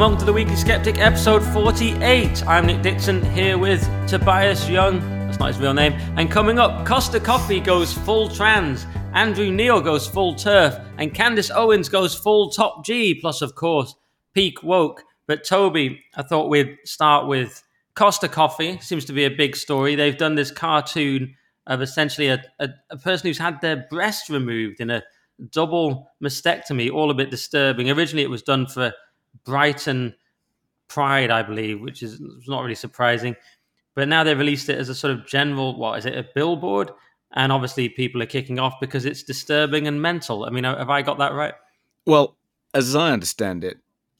welcome to the Weekly Sceptic, episode 48. I'm Nick Dixon here with Tobias Young, that's not his real name. And coming up, Costa Coffee goes full trans, Andrew Neil goes full TERF, and Candace Owens goes full top G, plus, of course, peak woke. But Toby, I thought we'd start with Costa Coffee. Seems to be a big story. They've done this cartoon of essentially a, a, a person who's had their breast removed in a double mastectomy, all a bit disturbing. Originally, it was done for Brighton Pride, I believe, which is not really surprising. But now they've released it as a sort of general, what is it, a billboard? And obviously, people are kicking off because it's disturbing and mental. I mean, have I got that right? Well, as I understand it,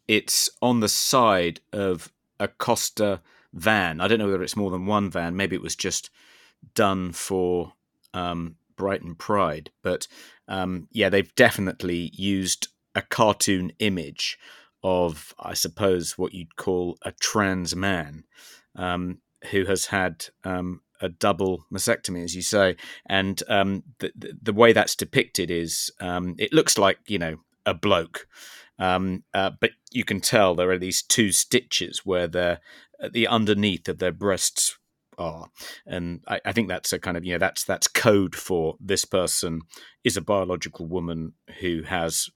it's on the side of a Costa van. I don't know whether it's more than one van. Maybe it was just done for um, Brighton Pride. But um, yeah, they've definitely used a cartoon image of, I suppose, what you'd call a trans man um, who has had um, a double mastectomy, as you say. And um, the, the, the, way that's depicted is um, it looks like, you know, a bloke. Um, uh, but you can tell there are these two stitches where they're at the underneath of their breasts are and I, I, think that's a kind of you know that's that's code for this person is a biological woman who has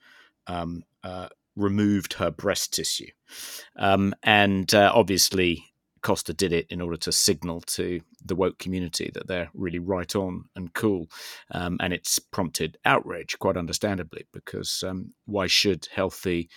um, uh, removed her breast tissue. Um, and uh, obviously, Costa did it in order to signal to the woke community that they're really right on and cool. Um, and it's prompted outrage, quite understandably, because um, why should healthy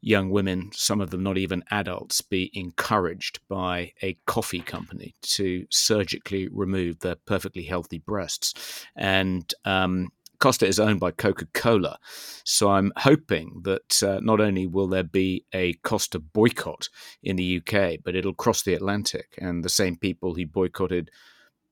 young women, some of them not even adults, be encouraged by a coffee company to surgically remove their perfectly healthy breasts? And um, Costa is owned by Coca Cola. So I'm hoping that uh, not only will there be a Costa boycott in the UK, but it'll cross the Atlantic. And the same people who boycotted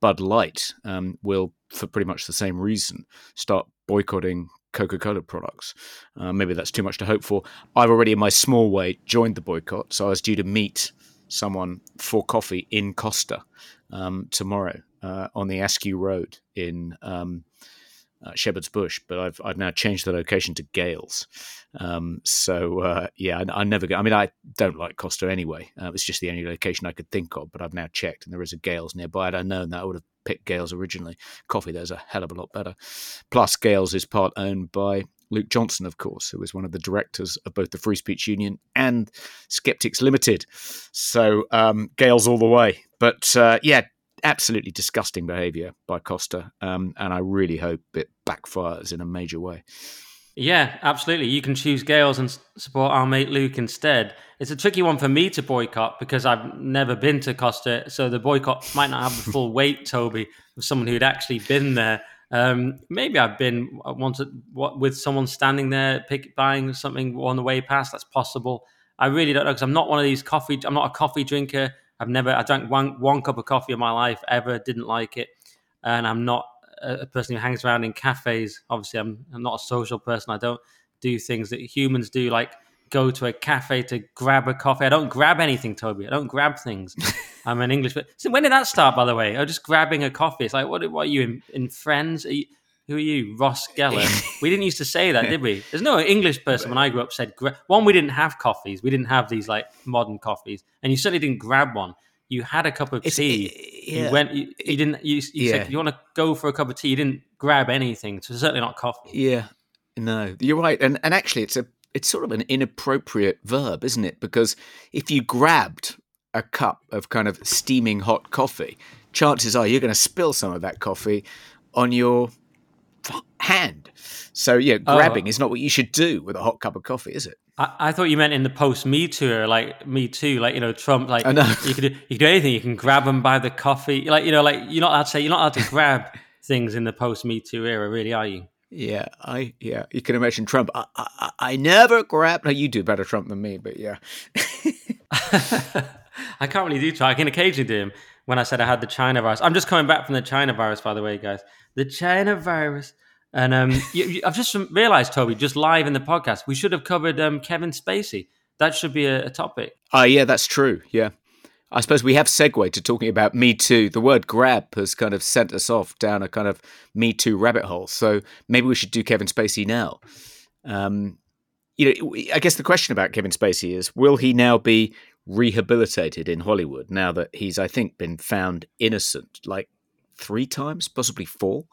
Bud Light um, will, for pretty much the same reason, start boycotting Coca Cola products. Uh, maybe that's too much to hope for. I've already, in my small way, joined the boycott. So I was due to meet someone for coffee in Costa um, tomorrow uh, on the Askew Road in. Um, uh, Shepherd's Bush, but I've I've now changed the location to Gail's. Um, so uh, yeah, I, I, never go. I mean, I don't like Costa anyway. Uh, it's just the only location I could think of. But I've now checked, and there is a Gail's nearby. I'd known that I would have picked Gail's originally. Coffee there's a hell of a lot better. Plus, Gail's is part owned by Luke Johnson, of course, who is one of the directors of both the Free Speech Union and Skeptics Limited. So um, Gail's all the way. But uh, yeah, absolutely disgusting behaviour by Costa, um, and I really hope it backfires in a major way. Yeah, absolutely. You can choose Gail's and support our mate Luke instead. It's a tricky one for me to boycott because I've never been to Costa, so the boycott might not have the full weight, Toby, of someone who'd actually been there. Um, maybe I've been once with someone standing there, pick, buying something on the way past. That's possible. I really don't know because I'm not one of these coffee. I'm not a coffee drinker. I've never, I drank one, one cup of coffee in my life ever, didn't like it. And I'm not a, person who hangs around in cafes. Obviously, I'm, I'm not a social person. I don't do things that humans do, like go to a cafe to grab a coffee. I don't grab anything, Toby. I don't grab things. I'm an English. So when did that start, by the way? Oh, just grabbing a coffee. It's like, what, what are you in, in Friends? Are you, who are you, Ross Geller? we didn't used to say that, did we? There's no English person when I grew up said one. We didn't have coffees. We didn't have these like modern coffees, and you certainly didn't grab one. You had a cup of it's, tea. It, yeah. You went. You, you didn't. You, you yeah. said you want to go for a cup of tea. You didn't grab anything. So certainly not coffee. Yeah. No, you're right. And and actually, it's a it's sort of an inappropriate verb, isn't it? Because if you grabbed a cup of kind of steaming hot coffee, chances are you're going to spill some of that coffee on your hand. So yeah, oh. grabbing oh. is not what you should do with a hot cup of coffee, is it? I, I thought you meant in the post Me Too, like Me Too, like you know Trump, like you could do, you could do anything. You can grab them by the coffee, like you know, like you're not allowed to say you're not allowed to grab things in the post Me Too era, really, are you? Yeah, I yeah, you can imagine Trump. I, I, I never grab. No, you do better Trump than me, but yeah. I can't really do Trump. I can occasionally do him when I said I had the China virus. I'm just coming back from the China virus, by the way, guys. The China virus. And um, you, you, I've just realized, Toby, just live in the podcast, we should have covered um, Kevin Spacey. That should be a, a topic. Ah, uh, yeah, that's true. Yeah. I suppose we have segued to talking about Me Too. The word grab has kind of sent us off down a kind of Me Too rabbit hole. So maybe we should do Kevin Spacey now. Um, you know, I guess the question about Kevin Spacey is: Will he now be rehabilitated in Hollywood now that he's, I think, been found innocent like three times, possibly four?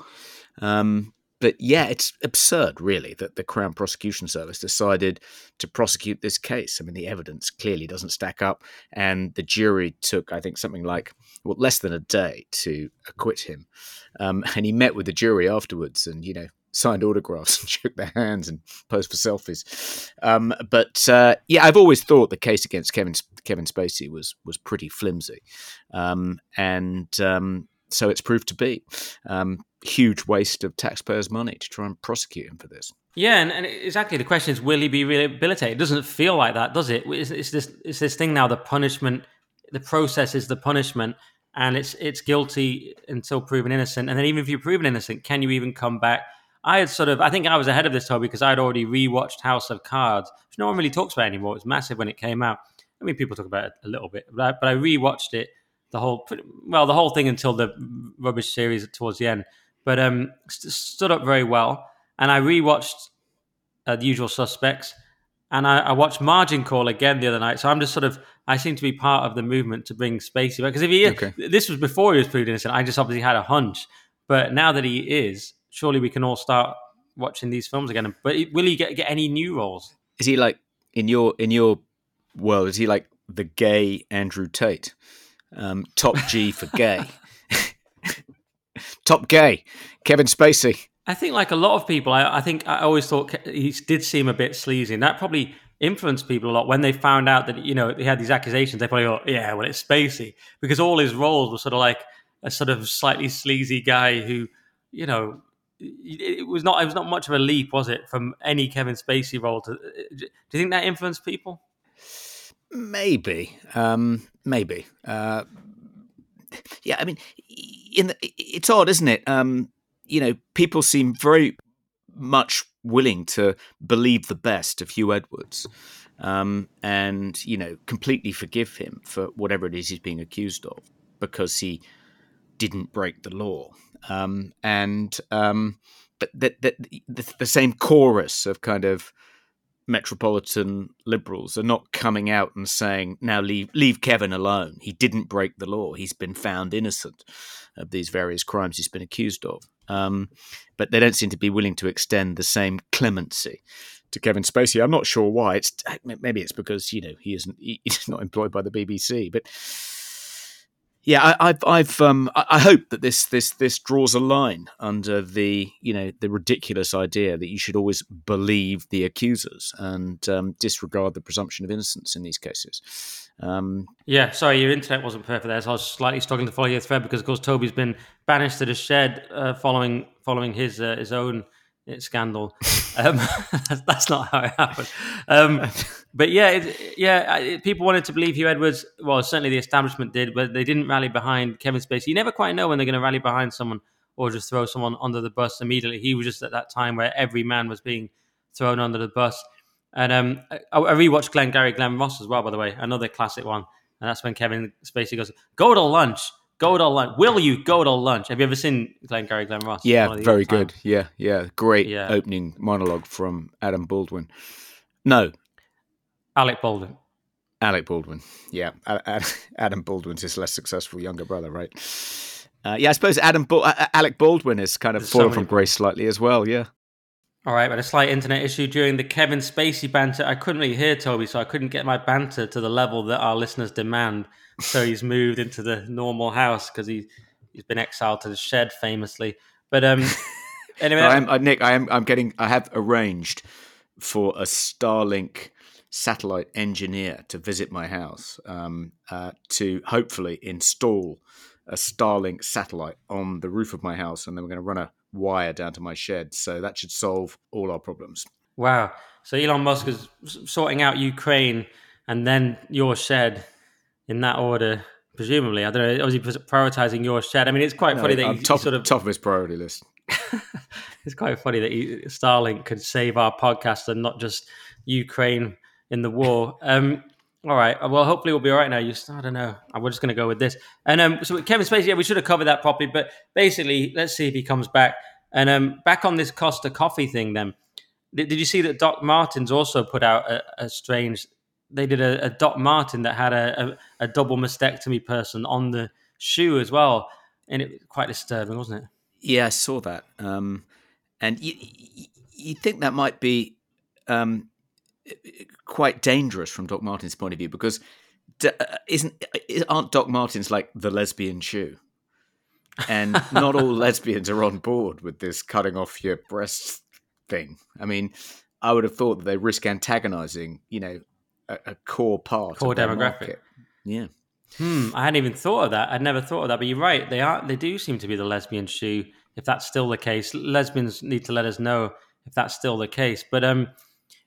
Um, but yeah, it's absurd, really, that the Crown Prosecution Service decided to prosecute this case. I mean, the evidence clearly doesn't stack up, and the jury took, I think, something like well, less than a day to acquit him. Um, and he met with the jury afterwards, and you know, signed autographs and shook their hands and posed for selfies. Um, but uh, yeah, I've always thought the case against Kevin Kevin Spacey was was pretty flimsy, um, and um, so it's proved to be. Um, huge waste of taxpayers' money to try and prosecute him for this. Yeah, and, and, exactly the question is, will he be rehabilitated? It doesn't feel like that, does it? It's, it's, this it's this thing now. The punishment, the process is the punishment, and it's it's guilty until proven innocent. And then even if you're proven innocent, can you even come back? I had sort of, I think I was ahead of this, Toby, because I'd already rewatched House of Cards, which no one really talks about anymore. It was massive when it came out. I mean, people talk about it a little bit, but I, but I rewatched it the whole, well, the whole thing until the rubbish series towards the end but um, st- stood up very well. And I rewatched uh, The Usual Suspects, and I, I, watched Margin Call again the other night. So I'm just sort of, I seem to be part of the movement to bring Spacey back because if he, okay. this was before he was proved innocent. I just obviously had a hunch, but now that he is, surely we can all start watching these films again. But will he get get any new roles? Is he like in your in your world? Is he like the gay Andrew Tate? Um, top G for gay. Top gay, Kevin Spacey. I think, like a lot of people, I, I, think I always thought he did seem a bit sleazy, and that probably influenced people a lot when they found out that you know he had these accusations. They probably thought, "Yeah, well, it's Spacey," because all his roles were sort of like a sort of slightly sleazy guy who, you know, it was not it was not much of a leap, was it, from any Kevin Spacey role? To do you think that influenced people? Maybe, um, maybe. Uh, yeah, I mean, in the, it's odd, isn't it? Um, you know, people seem very much willing to believe the best of Huw Edwards, um, and you know, completely forgive him for whatever it is he's being accused of because he didn't break the law. Um, and um, but that the, the same chorus of kind of metropolitan liberals are not coming out and saying, "Now leave leave Kevin alone. He didn't break the law. He's been found innocent of these various crimes he's been accused of." Um, but they don't seem to be willing to extend the same clemency to Kevin Spacey. I'm not sure why. It's maybe it's because you know he isn't he's not employed by the BBC, but yeah, I, have I've, um, I hope that this, this, this draws a line under the, you know, the ridiculous idea that you should always believe the accusers and um, disregard the presumption of innocence in these cases. Um, yeah, sorry, your internet wasn't perfect there, so I was slightly struggling to follow your thread because, of course, Toby's been banished to the shed uh, following following his uh, his own scandal. Um, that's not how it happened. Um, but yeah, it, yeah, it, people wanted to believe Huw Edwards. Well, certainly the establishment did, but they didn't rally behind Kevin Spacey. You never quite know when they're going to rally behind someone or just throw someone under the bus immediately. He was just at that time where every man was being thrown under the bus. And um, I, I rewatched Glengarry Glen Ross as well, by the way, another classic one. And that's when Kevin Spacey goes, "Go to lunch." Go to lunch. Will you go to lunch? Have you ever seen Glengarry Glen Ross? Yeah, very good. Yeah, yeah. Great yeah. opening monologue from Adam Baldwin. No. Alec Baldwin. Alec Baldwin. Yeah. Adam Baldwin's his less successful younger brother, right? Uh, yeah, I suppose Adam ba- Alec Baldwin is kind of There's fallen so from grace slightly as well. Yeah. All right, but a slight internet issue during the Kevin Spacey banter. I couldn't really hear Toby, so I couldn't get my banter to the level that our listeners demand so he's moved into the normal house because he he's been exiled to the shed famously. But um, anyway, I am, uh, Nick, I am I'm getting I have arranged for a Starlink satellite engineer to visit my house um, uh, to hopefully install a Starlink satellite on the roof of my house, and then we're going to run a wire down to my shed. So that should solve all our problems. Wow! So Elon Musk is sorting out Ukraine and then your shed in that order, presumably. I don't know. Obviously, prioritizing your shed. I mean, it's quite no, funny that he, top, sort of top of his priority list. it's quite funny that he, Starlink could save our podcast and not just Ukraine in the war. Um, all right. Well, hopefully we'll be all right now. You, I don't know. We're just going to go with this. And um, so Kevin Spacey, yeah, we should have covered that properly. But basically, let's see if he comes back. And um, back on this Costa Coffee thing, then. Did, did you see that Doc Martens also put out a, a strange? They did a, a, Doc Marten that had a, a, a double mastectomy person on the shoe as well, and it was quite disturbing, wasn't it? Yeah, I saw that. Um, and you, you think that might be um, quite dangerous from Doc Martens' point of view because uh, isn't aren't Doc Martens like the lesbian shoe? And not all lesbians are on board with this cutting off your breasts thing. I mean, I would have thought that they risk antagonizing, you know, a, a core part core demographic. Yeah. Hmm, I hadn't even thought of that. I'd never thought of that, but you're right. They are. They do seem to be the lesbian shoe. If that's still the case, lesbians need to let us know if that's still the case. But um,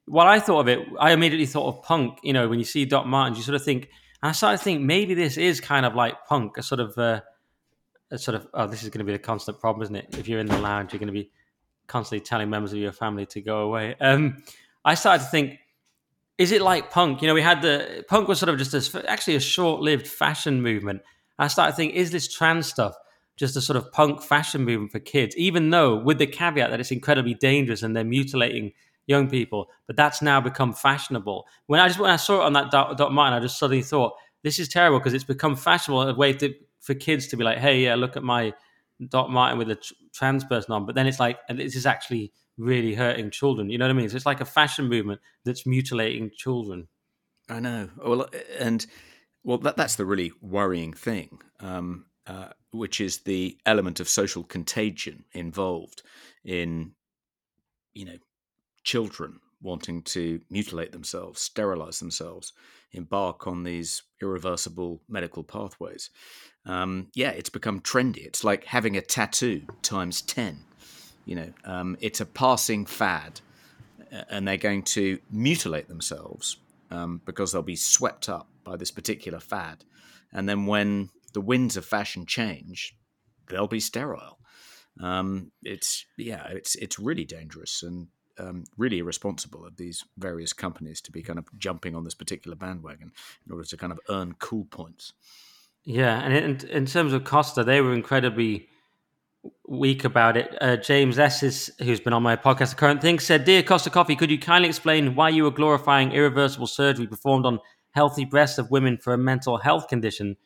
what I thought of it, I immediately thought of punk. You know, when you see Doc Martens, you sort of think, and I started to think maybe this is kind of like punk, a sort of, uh, a sort of. Oh, this is going to be a constant problem, isn't it? If you're in the lounge, you're going to be constantly telling members of your family to go away. Um, I started to think is it like punk? You know, we had the punk was sort of just a, actually a short-lived fashion movement. I started thinking, is this trans stuff just a sort of punk fashion movement for kids? Even though, with the caveat that it's incredibly dangerous and they're mutilating young people, but that's now become fashionable. When I just when I saw it on that dot, dot Marten, I just suddenly thought, this is terrible because it's become fashionable a way to, for kids to be like, hey, yeah, look at my Doc Marten with a trans person on. But then it's like, this is actually really hurting children. You know what I mean? So it's like a fashion movement that's mutilating children. I know. Well, and well, that, that's the really worrying thing, um, uh, which is the element of social contagion involved in, you know, children wanting to mutilate themselves, sterilize themselves, embark on these irreversible medical pathways. Um, yeah, it's become trendy. It's like having a tattoo times 10 you know, um, it's a passing fad, and they're going to mutilate themselves um, because they'll be swept up by this particular fad. And then when the winds of fashion change, they'll be sterile. Um, it's yeah, it's it's really dangerous and um, really irresponsible of these various companies to be kind of jumping on this particular bandwagon in order to kind of earn cool points. Yeah, and in, in terms of Costa, they were incredibly weak about it. Uh, James Esses, who's been on my podcast, The Current Thing, said, Dear Costa Coffee, could you kindly explain why you were glorifying irreversible surgery performed on healthy breasts of women for a mental health condition?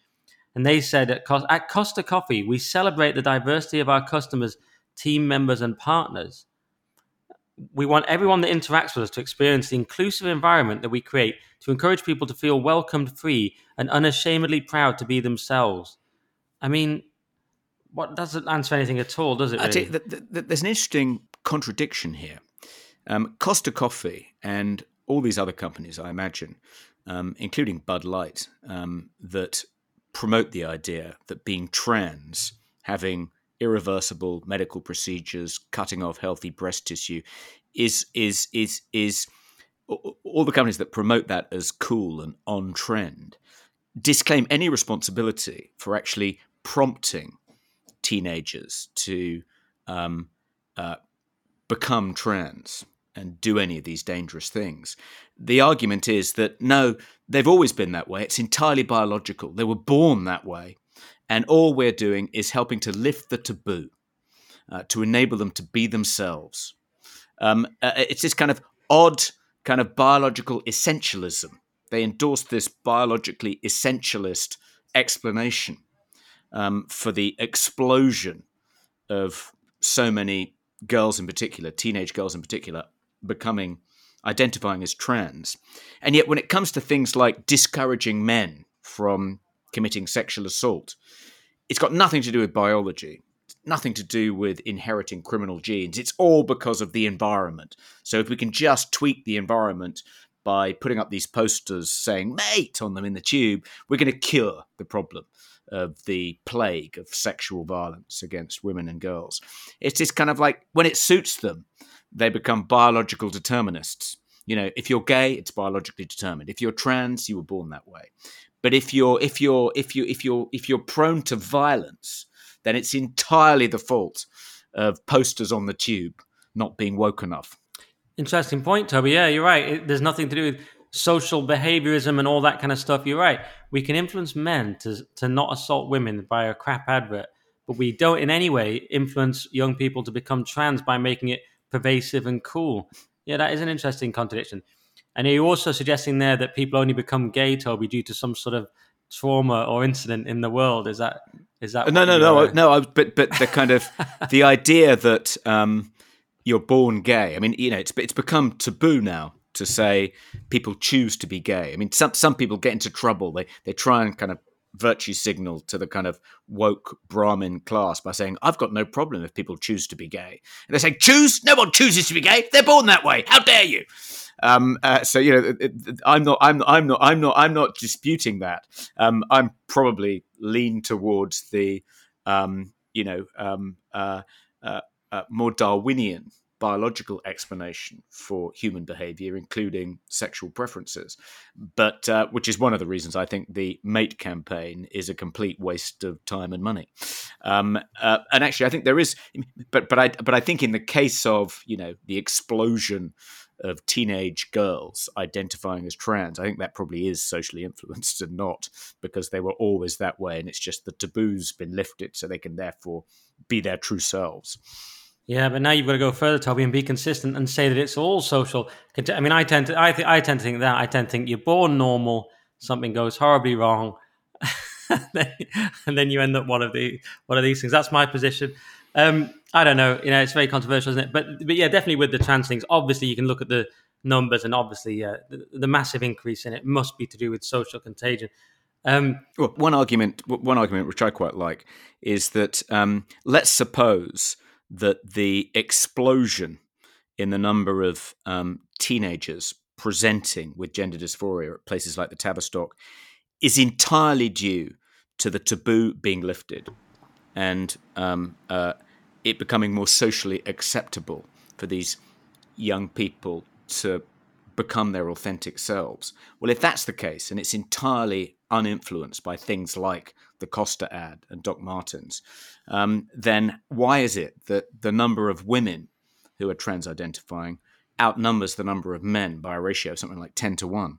And they said, at, at Costa Coffee, we celebrate the diversity of our customers, team members, and partners. We want everyone that interacts with us to experience the inclusive environment that we create to encourage people to feel welcomed, free, and unashamedly proud to be themselves. I mean, what doesn't answer anything at all, does it? Really? You, the, the, there's an interesting contradiction here. Um, Costa Coffee and all these other companies, I imagine, um, including Bud Light, um, that promote the idea that being trans, having irreversible medical procedures, cutting off healthy breast tissue, is is is is all the companies that promote that as cool and on trend disclaim any responsibility for actually prompting teenagers to um, uh, become trans and do any of these dangerous things. The argument is that no, they've always been that way. It's entirely biological. They were born that way. And all we're doing is helping to lift the taboo, uh, to enable them to be themselves. Um, uh, it's this kind of odd kind of biological essentialism. They endorse this biologically essentialist explanation um, for the explosion of so many girls in particular, teenage girls in particular, becoming identifying as trans. And yet, when it comes to things like discouraging men from committing sexual assault, it's got nothing to do with biology, nothing to do with inheriting criminal genes. It's all because of the environment. So, if we can just tweak the environment by putting up these posters saying mate on them in the tube, we're going to cure the problem of the plague of sexual violence against women and girls. It's just kind of like when it suits them, they become biological determinists. You know, if you're gay, it's biologically determined. If you're trans, you were born that way. But if you're if you're if you if you're if you're prone to violence, then it's entirely the fault of posters on the tube not being woke enough. Interesting point, Toby. Yeah, you're right. It, there's nothing to do with social behaviorism and all that kind of stuff. You're right. We can influence men to to not assault women by a crap advert, but we don't in any way influence young people to become trans by making it pervasive and cool. Yeah, that is an interesting contradiction. And are you also suggesting there that people only become gay, Toby, due to some sort of trauma or incident in the world? Is that is that no no no no? But but the kind of the idea that um, you're born gay. I mean, you know, it's it's become taboo now to say people choose to be gay. I mean, some some people get into trouble. They they try and kind of virtue signal to the kind of woke Brahmin class by saying, I've got no problem if people choose to be gay. And they say, choose? No one chooses to be gay. They're born that way. How dare you? Um, uh, so you know, I'm not, I'm, I'm not, I'm not, I'm not disputing that. Um, I'm probably lean towards the, um, you know, um, uh, uh, uh, more Darwinian biological explanation for human behavior, including sexual preferences. But uh, which is one of the reasons I think the mate campaign is a complete waste of time and money. Um, uh, and actually, I think there is, but but I but I think in the case of you know the explosion of teenage girls identifying as trans. I think that probably is socially influenced and not because they were always that way, and it's just the taboo's been lifted, so they can therefore be their true selves. Yeah, but now you've got to go further, Toby, and be consistent and say that it's all social. I mean, I tend to, I, th- I tend to think that. I tend to think you're born normal, something goes horribly wrong, and then you end up one of the one of these things. That's my position. Um, I don't know. You know, it's very controversial, isn't it? But but yeah, definitely with the trans things. Obviously, you can look at the numbers, and obviously, uh, the, the, massive increase in it must be to do with social contagion. Um, well, one argument, one argument which I quite like, is that um, let's suppose that the explosion in the number of um, teenagers presenting with gender dysphoria at places like the Tavistock is entirely due to the taboo being lifted and um, uh, it becoming more socially acceptable for these young people to become their authentic selves. Well, if that's the case, and it's entirely uninfluenced by things like the Costa ad and Doc Martens, um, then why is it that the number of women who are trans identifying outnumbers the number of men by a ratio of something like 10 to 1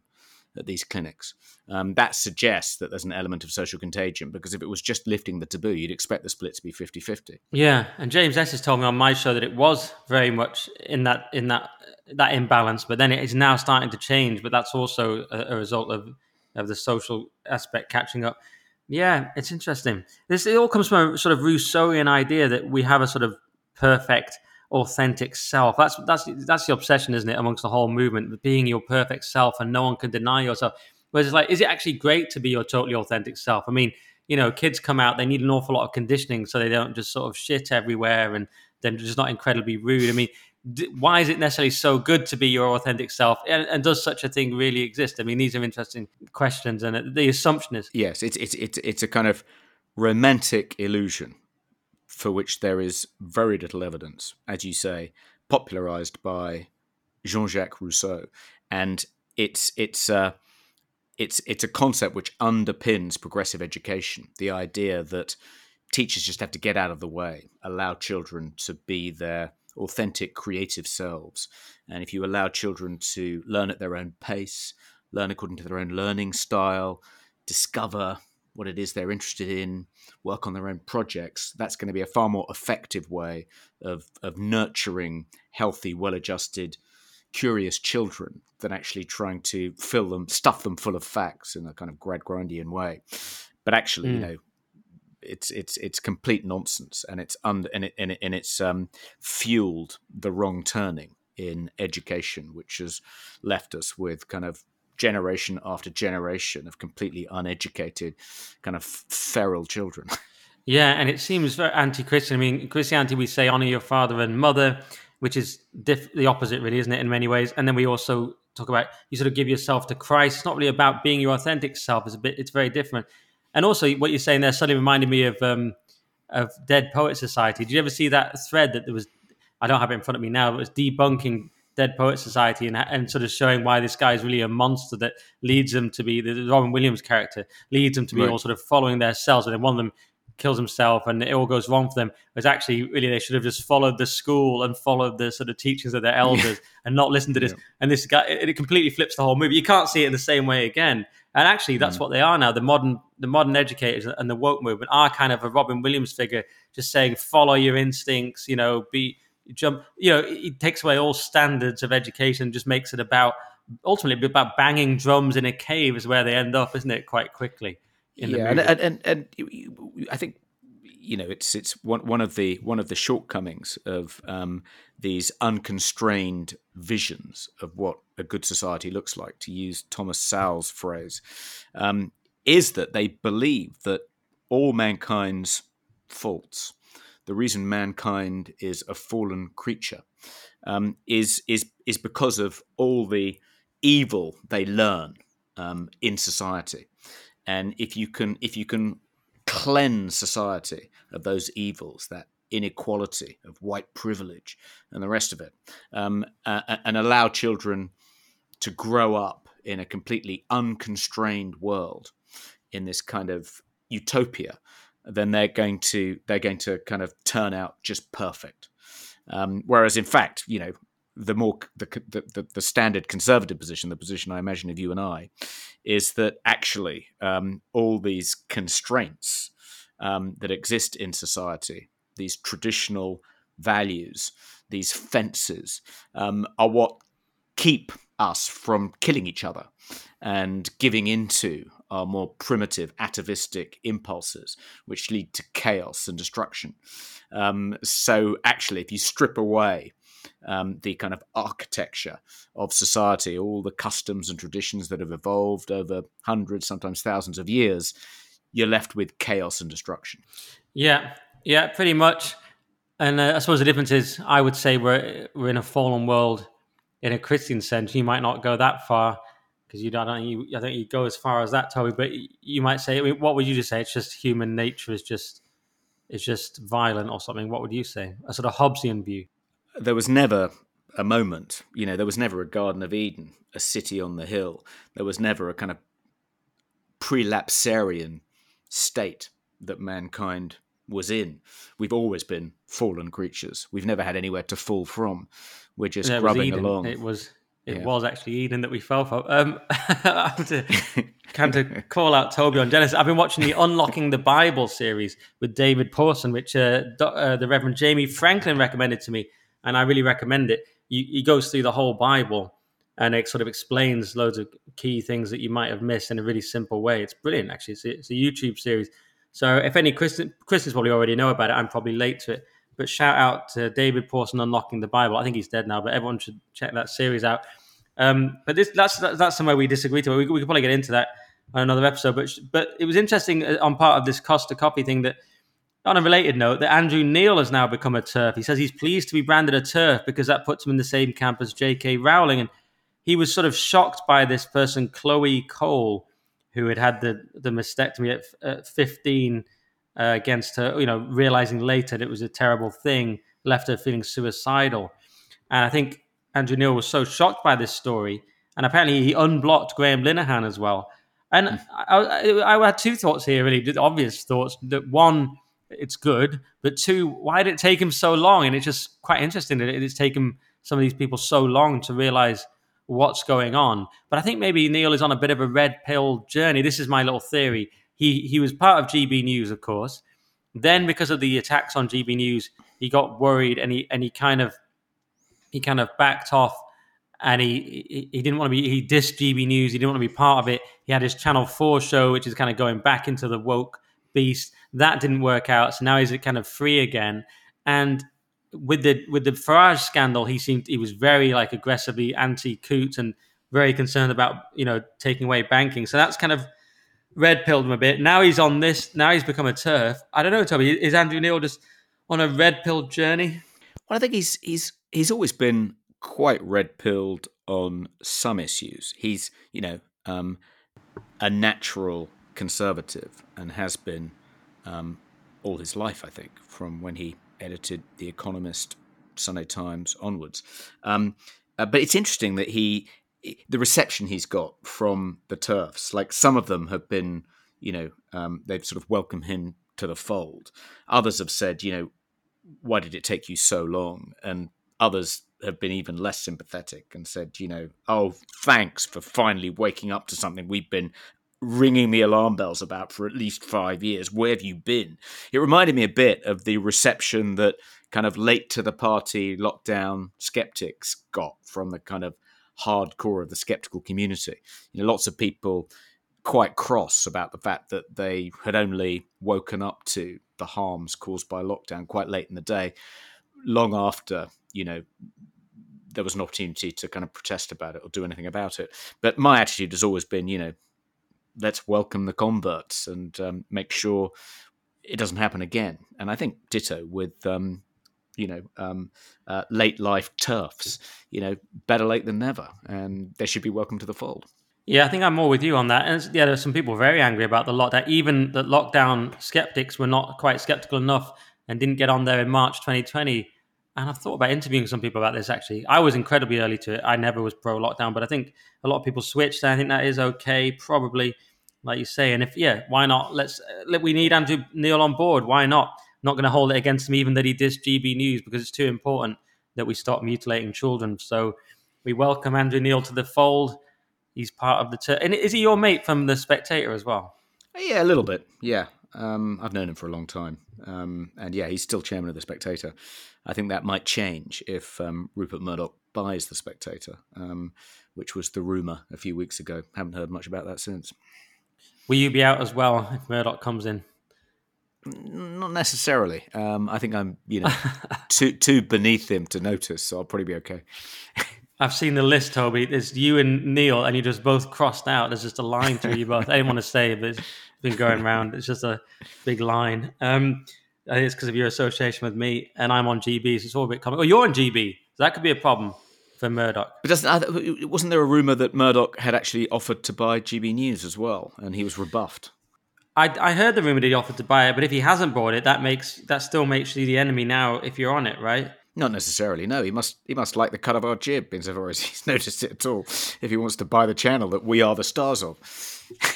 at these clinics? Um, that suggests that there's an element of social contagion because if it was just lifting the taboo, you'd expect the split to be 50 50. Yeah. And James Esses has told me on my show that it was very much in that, in that, that imbalance, but then it is now starting to change. But that's also a, a result of, of the social aspect catching up. Yeah, it's interesting. This it all comes from a sort of Rousseauian idea that we have a sort of perfect, authentic self. That's that's that's the obsession, isn't it, amongst the whole movement, being your perfect self, and no one can deny yourself. Whereas it's like, is it actually great to be your totally authentic self? I mean, you know, kids come out, they need an awful lot of conditioning so they don't just sort of shit everywhere and then just not incredibly rude. I mean, why is it necessarily so good to be your authentic self? And, and, does such a thing really exist? I mean these are interesting questions and the assumption is yes it's it's it's, it's a kind of romantic illusion for which there is very little evidence as you say popularized by jean-jacques rousseau. And it's it's uh, it's it's a concept which underpins progressive education the idea that teachers just have to get out of the way allow children to be their authentic creative selves. And if you allow children to learn at their own pace, learn according to their own learning style, discover what it is they're interested in, work on their own projects, that's going to be a far more effective way of, of nurturing healthy, well adjusted, curious children than actually trying to fill them, stuff them full of facts in a kind of Gradgrindian way. But actually, mm. you know, it's it's it's complete nonsense, and it's under and it and, it, and it's um, fueled the wrong turning in education, which has left us with kind of generation after generation of completely uneducated, kind of feral children. Yeah, and it seems very anti-Christian. I mean, Christianity we say honor your father and mother, which is diff- the opposite, really, isn't it? In many ways, and then we also talk about you sort of give yourself to Christ. It's not really about being your authentic self. It's a bit. It's very different. And also, what you're saying there suddenly reminded me of um, of Dead Poet Society. Did you ever see that thread that there was? I don't have it in front of me now. But it was debunking Dead Poet Society and, and sort of showing why this guy is really a monster that leads them to be the Robin Williams character leads them to be right. all sort of following their cells, and then one of them kills himself and it all goes wrong for them. It's actually really they should have just followed the school and followed the sort of teachings of their elders yeah. and not listened to this. Yeah. And this guy it, it, completely flips the whole movie. You can't see it in the same way again. And actually, that's mm. what they are now. The modern, the modern educators and the woke movement are kind of a Robin Williams figure, just saying, follow your instincts. You know, be jump. You know, it takes away all standards of education, just makes it about ultimately about banging drums in a cave is where they end up, isn't it? Quite quickly. Yeah, and, and, and and I think you know it's it's one one of the one of the shortcomings of um, these unconstrained visions of what a good society looks like. To use Thomas Sowell's phrase, um, is that they believe that all mankind's faults, the reason mankind is a fallen creature, um, is is is because of all the evil they learn um, in society. And if you can if you can cleanse society of those evils, that inequality of white privilege and the rest of it, um, uh, and allow children to grow up in a completely unconstrained world in this kind of utopia, then they're going to they're going to kind of turn out just perfect. Um, whereas, in fact, you know, the more the, the, the standard conservative position, the position I imagine of you and I, is that actually um, all these constraints um, that exist in society, these traditional values, these fences, um, are what keep us from killing each other and giving into our more primitive atavistic impulses, which lead to chaos and destruction. Um, so, actually, if you strip away um, the kind of architecture of society, all the customs and traditions that have evolved over hundreds, sometimes thousands of years, you're left with chaos and destruction. Yeah, yeah, pretty much. And uh, I suppose the difference is, I would say we're we're in a fallen world in a Christian sense. You might not go that far because you don't. I You, I think you go as far as that, Toby. But you might say, I mean, what would you just say? It's just human nature is just is just violent or something. What would you say? A sort of Hobbesian view there was never a moment, you know, there was never a Garden of Eden, a city on the hill. There was never a kind of prelapsarian state that mankind was in. We've always been fallen creatures. We've never had anywhere to fall from. We're just grubbing along. It was it yeah. was actually Eden that we fell from. Um, I have to kind of call out Toby on Genesis. I've been watching the Unlocking the Bible series with David Pawson, which uh, uh, the Reverend Jamie Franklin recommended to me and I really recommend it. he goes through the whole Bible and it sort of explains loads of key things that you might have missed in a really simple way. It's brilliant, actually. It's a, YouTube series. So if any Christian, Christians probably already know about it, I'm probably late to it. But shout out to David Pawson unlocking the Bible. I think he's dead now, but everyone should check that series out. Um, but this, that's that's somewhere we disagree to. We, we could probably get into that on another episode. But but it was interesting uh, on part of this Costa Coffee thing that on a related note, that Andrew Neil has now become a TERF. He says he's pleased to be branded a TERF because that puts him in the same camp as J.K. Rowling. And he was sort of shocked by this person, Chloe Cole, who had had the, the mastectomy at, at 15 uh, against her, you know, realizing later that it was a terrible thing, left her feeling suicidal. And I think Andrew Neil was so shocked by this story. And apparently he unblocked Graham Linehan as well. And hmm. I, I, I had two thoughts here, really, obvious thoughts. That one, it's good. But two, why did it take him so long? And it's just quite interesting that it's taken some of these people so long to realize what's going on. But I think maybe Neil is on a bit of a red pill journey. This is my little theory. He he was part of GB News, of course. Then because of the attacks on GB News, he got worried and he and he kind of he kind of backed off and he, he, he didn't want to be he dissed GB News. He didn't want to be part of it. He had his Channel Four show, which is kind of going back into the woke beast. That didn't work out, so now he's kind of free again. And with the with the Farage scandal, he seemed he was very like aggressively anti-Coutts and very concerned about you know taking away banking. So that's kind of red pilled him a bit. Now he's on this. Now he's become a TERF. I don't know, Toby. Is Andrew Neil just on a red pilled journey? Well, I think he's he's he's always been quite red pilled on some issues. He's you know um, a natural conservative and has been um, all his life, I think, from when he edited The Economist, Sunday Times onwards. Um, uh, but it's interesting that he, the reception he's got from the TERFs, like some of them have been, you know, um, they've sort of welcomed him to the fold. Others have said, you know, why did it take you so long? And others have been even less sympathetic and said, you know, oh, thanks for finally waking up to something we've been ringing the alarm bells about for at least five years. Where have you been? It reminded me a bit of the reception that kind of late to the party lockdown skeptics got from the kind of hardcore of the skeptical community. You know, lots of people quite cross about the fact that they had only woken up to the harms caused by lockdown quite late in the day, long after you know there was an opportunity to kind of protest about it or do anything about it. But my attitude has always been, you know, let's welcome the converts and um, make sure it doesn't happen again. And I think ditto with, um, you know, um, uh, late life TERFs. You know, better late than never, and they should be welcome to the fold. Yeah, I think I'm more with you on that. And yeah, there's some people very angry about the lockdown. Even the lockdown skeptics were not quite skeptical enough and didn't get on there in March 2020. And I've thought about interviewing some people about this actually. I was incredibly early to it. I never was pro lockdown, but I think a lot of people switched. And I think that is okay, probably, like you say. And if, yeah, why not? Let's, uh, we need Andrew Neil on board. Why not? Not going to hold it against him, even that he dissed GB News, because it's too important that we stop mutilating children. So we welcome Andrew Neil to the fold he's part of the. Ter- and is he your mate from the Spectator as well? Yeah, a little bit. Yeah, um, I've known him for a long time, um, and yeah, he's still chairman of the Spectator. I think that might change if um, Rupert Murdoch buys the Spectator, um, which was the rumor a few weeks ago. Haven't heard much about that since. Will you be out as well if Murdoch comes in? Not necessarily. Um, I think I'm, you know, too too beneath him to notice, so I'll probably be okay. I've seen the list, Toby. There's you and Neil, and you just both crossed out. There's just a line through you both. I didn't want to say, but it's been going around. It's just a big line. Um, I think it's because of your association with me, and I'm on GB, so it's all a bit common. Oh, you're on GB. So that could be a problem for Murdoch. But doesn't wasn't there a rumor that Murdoch had actually offered to buy GB News as well, and he was rebuffed? I, I heard the rumor that he offered to buy it, but if he hasn't bought it, that makes that still makes you the enemy now if you're on it, right? Not necessarily. No, he must he must like the cut of our jib insofar as he's noticed it at all. If he wants to buy the channel that we are the stars of.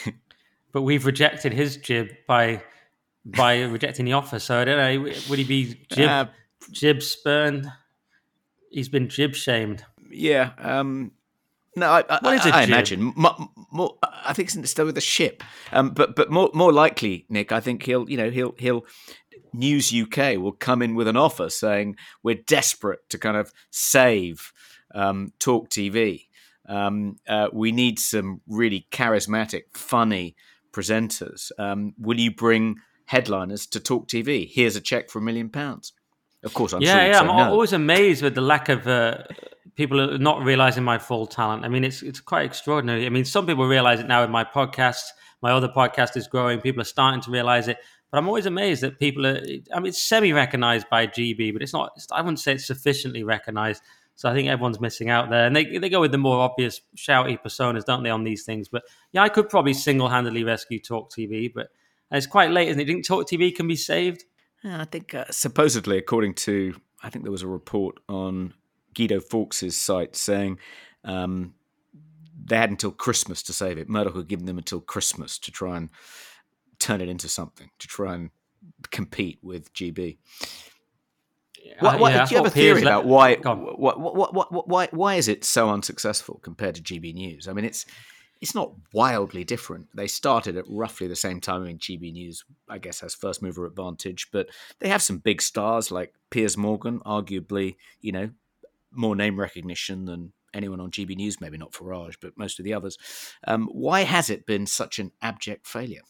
but we've rejected his jib by by rejecting the offer. So I don't know. Would he be jib uh, jib spurned? He's been jib shamed. Yeah. Um, no, I, I, I, I imagine more, more, I think it's still with the ship, um, but but more more likely, Nick. I think he'll you know he'll he'll News UK will come in with an offer saying we're desperate to kind of save um, Talk TV. Um, uh, we need some really charismatic, funny presenters. Um, will you bring headliners to Talk TV? Here's a check for a million pounds. Of course, I'm yeah, sure yeah. I'm no. always amazed with the lack of uh, people not realizing my full talent. I mean, it's it's quite extraordinary. I mean, some people realize it now with my podcast. My other podcast is growing. People are starting to realize it. But I'm always amazed that people are. I mean, it's semi-recognized by GB, but it's not. It's, I wouldn't say it's sufficiently recognized. So I think everyone's missing out there, and they they go with the more obvious shouty personas, don't they, on these things? But yeah, I could probably single-handedly rescue Talk TV, but it's quite late, isn't it? Do you think Talk TV can be saved? Yeah, I think uh, supposedly, according to, I think there was a report on Guido Fawkes's site saying um, they had until Christmas to save it. Murdoch had given them until Christmas to try and turn it into something to try and compete with GB. What, what, yeah, do you have a theory about why, what, what, what, why why is it so unsuccessful compared to GB News? I mean, it's it's not wildly different. They started at roughly the same time. I mean, GB News, I guess, has first mover advantage, but they have some big stars like Piers Morgan, arguably, you know, more name recognition than anyone on GB News. Maybe not Farage, but most of the others. Um, why has it been such an abject failure?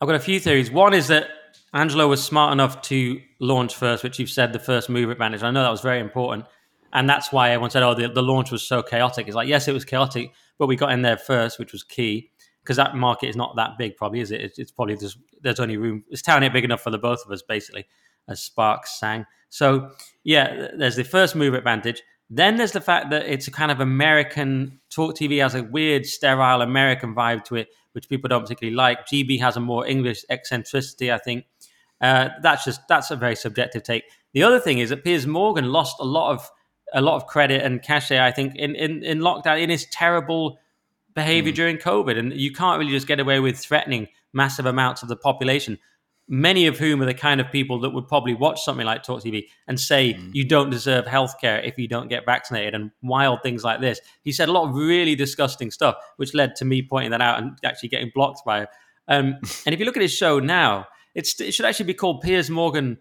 I've got a few theories. One is that Angelo was smart enough to launch first, which you've said the first mover advantage. I know that was very important. And that's why everyone said, oh, the, the launch was so chaotic. It's like, yes, it was chaotic, but we got in there first, which was key because that market is not that big, probably, is it? It's, it's probably just, there's only room. Is town here big enough for the both of us, basically, as Sparks sang. So, yeah, there's the first mover advantage. Then there's the fact that it's a kind of American talk TV has a weird, sterile American vibe to it, which people don't particularly like. GB has a more English eccentricity, I think. Uh, that's just that's a very subjective take. The other thing is that Piers Morgan lost a lot of a lot of credit and cachet, I think, in in, in lockdown in his terrible behavior mm. during COVID, and you can't really just get away with threatening massive amounts of the population many of whom are the kind of people that would probably watch something like Talk TV and say mm. you don't deserve healthcare if you don't get vaccinated and wild things like this. He said a lot of really disgusting stuff, which led to me pointing that out and actually getting blocked by it. Um, and if you look at his show now, it should actually be called Piers Morgan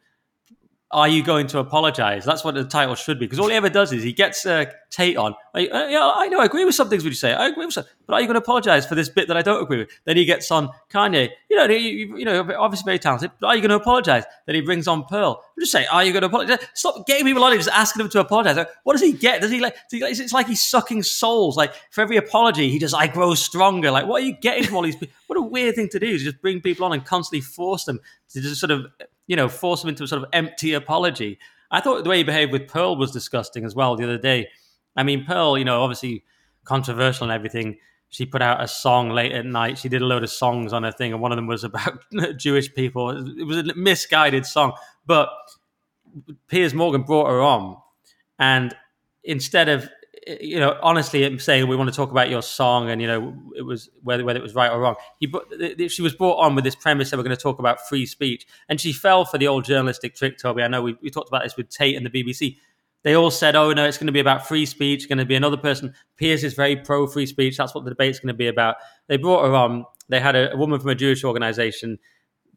are you going to apologize? That's what the title should be. Because all he ever does is he gets uh, Tate on. Like, uh, yeah, I know, I agree with some things. Would you say? I agree with some, but are you going to apologize for this bit that I don't agree with? Then he gets on Kanye. You know, you, you know, obviously very talented. But are you going to apologize? Then he brings on Pearl. I'm just say, are you going to apologize? Stop getting people on and just asking them to apologize. Like, what does he get? Does he like? Does he, it's like he's sucking souls. Like for every apology, he just I grow stronger. Like what are you getting from all these? people? What a weird thing to do is just bring people on and constantly force them to just sort of you know force him into a sort of empty apology. I thought the way he behaved with Pearl was disgusting as well the other day. I mean, Pearl, you know, obviously controversial and everything. She put out a song late at night. She did a load of songs on her thing, and one of them was about Jewish people. It was a misguided song, but Piers Morgan brought her on, and instead of you know, honestly, saying we want to talk about your song, and you know, it was whether whether it was right or wrong. He, she was brought on with this premise that we're going to talk about free speech, and she fell for the old journalistic trick. Toby, I know we, we talked about this with Tate and the BBC. They all said, "Oh no, it's going to be about free speech. It's going to be another person." Piers is very pro free speech. That's what the debate's going to be about. They brought her on. They had a, a woman from a Jewish organization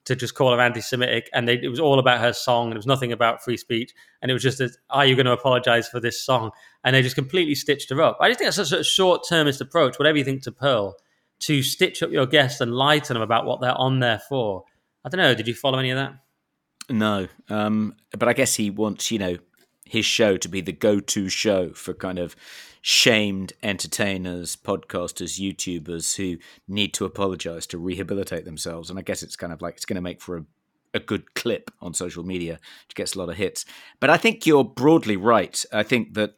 to just call her anti-Semitic, and they, it was all about her song, and it was nothing about free speech, and it was just, a, "Are you going to apologize for this song?" And they just completely stitched her up. I just think that's such a short-termist approach. Whatever you think to Pearl, to stitch up your guests and lie to them about what they're on there for. I don't know. Did you follow any of that? No, um, but I guess he wants you know his show to be the go-to show for kind of shamed entertainers, podcasters, YouTubers who need to apologize to rehabilitate themselves. And I guess it's kind of like it's going to make for a, a good clip on social media, which gets a lot of hits. But I think you're broadly right. I think that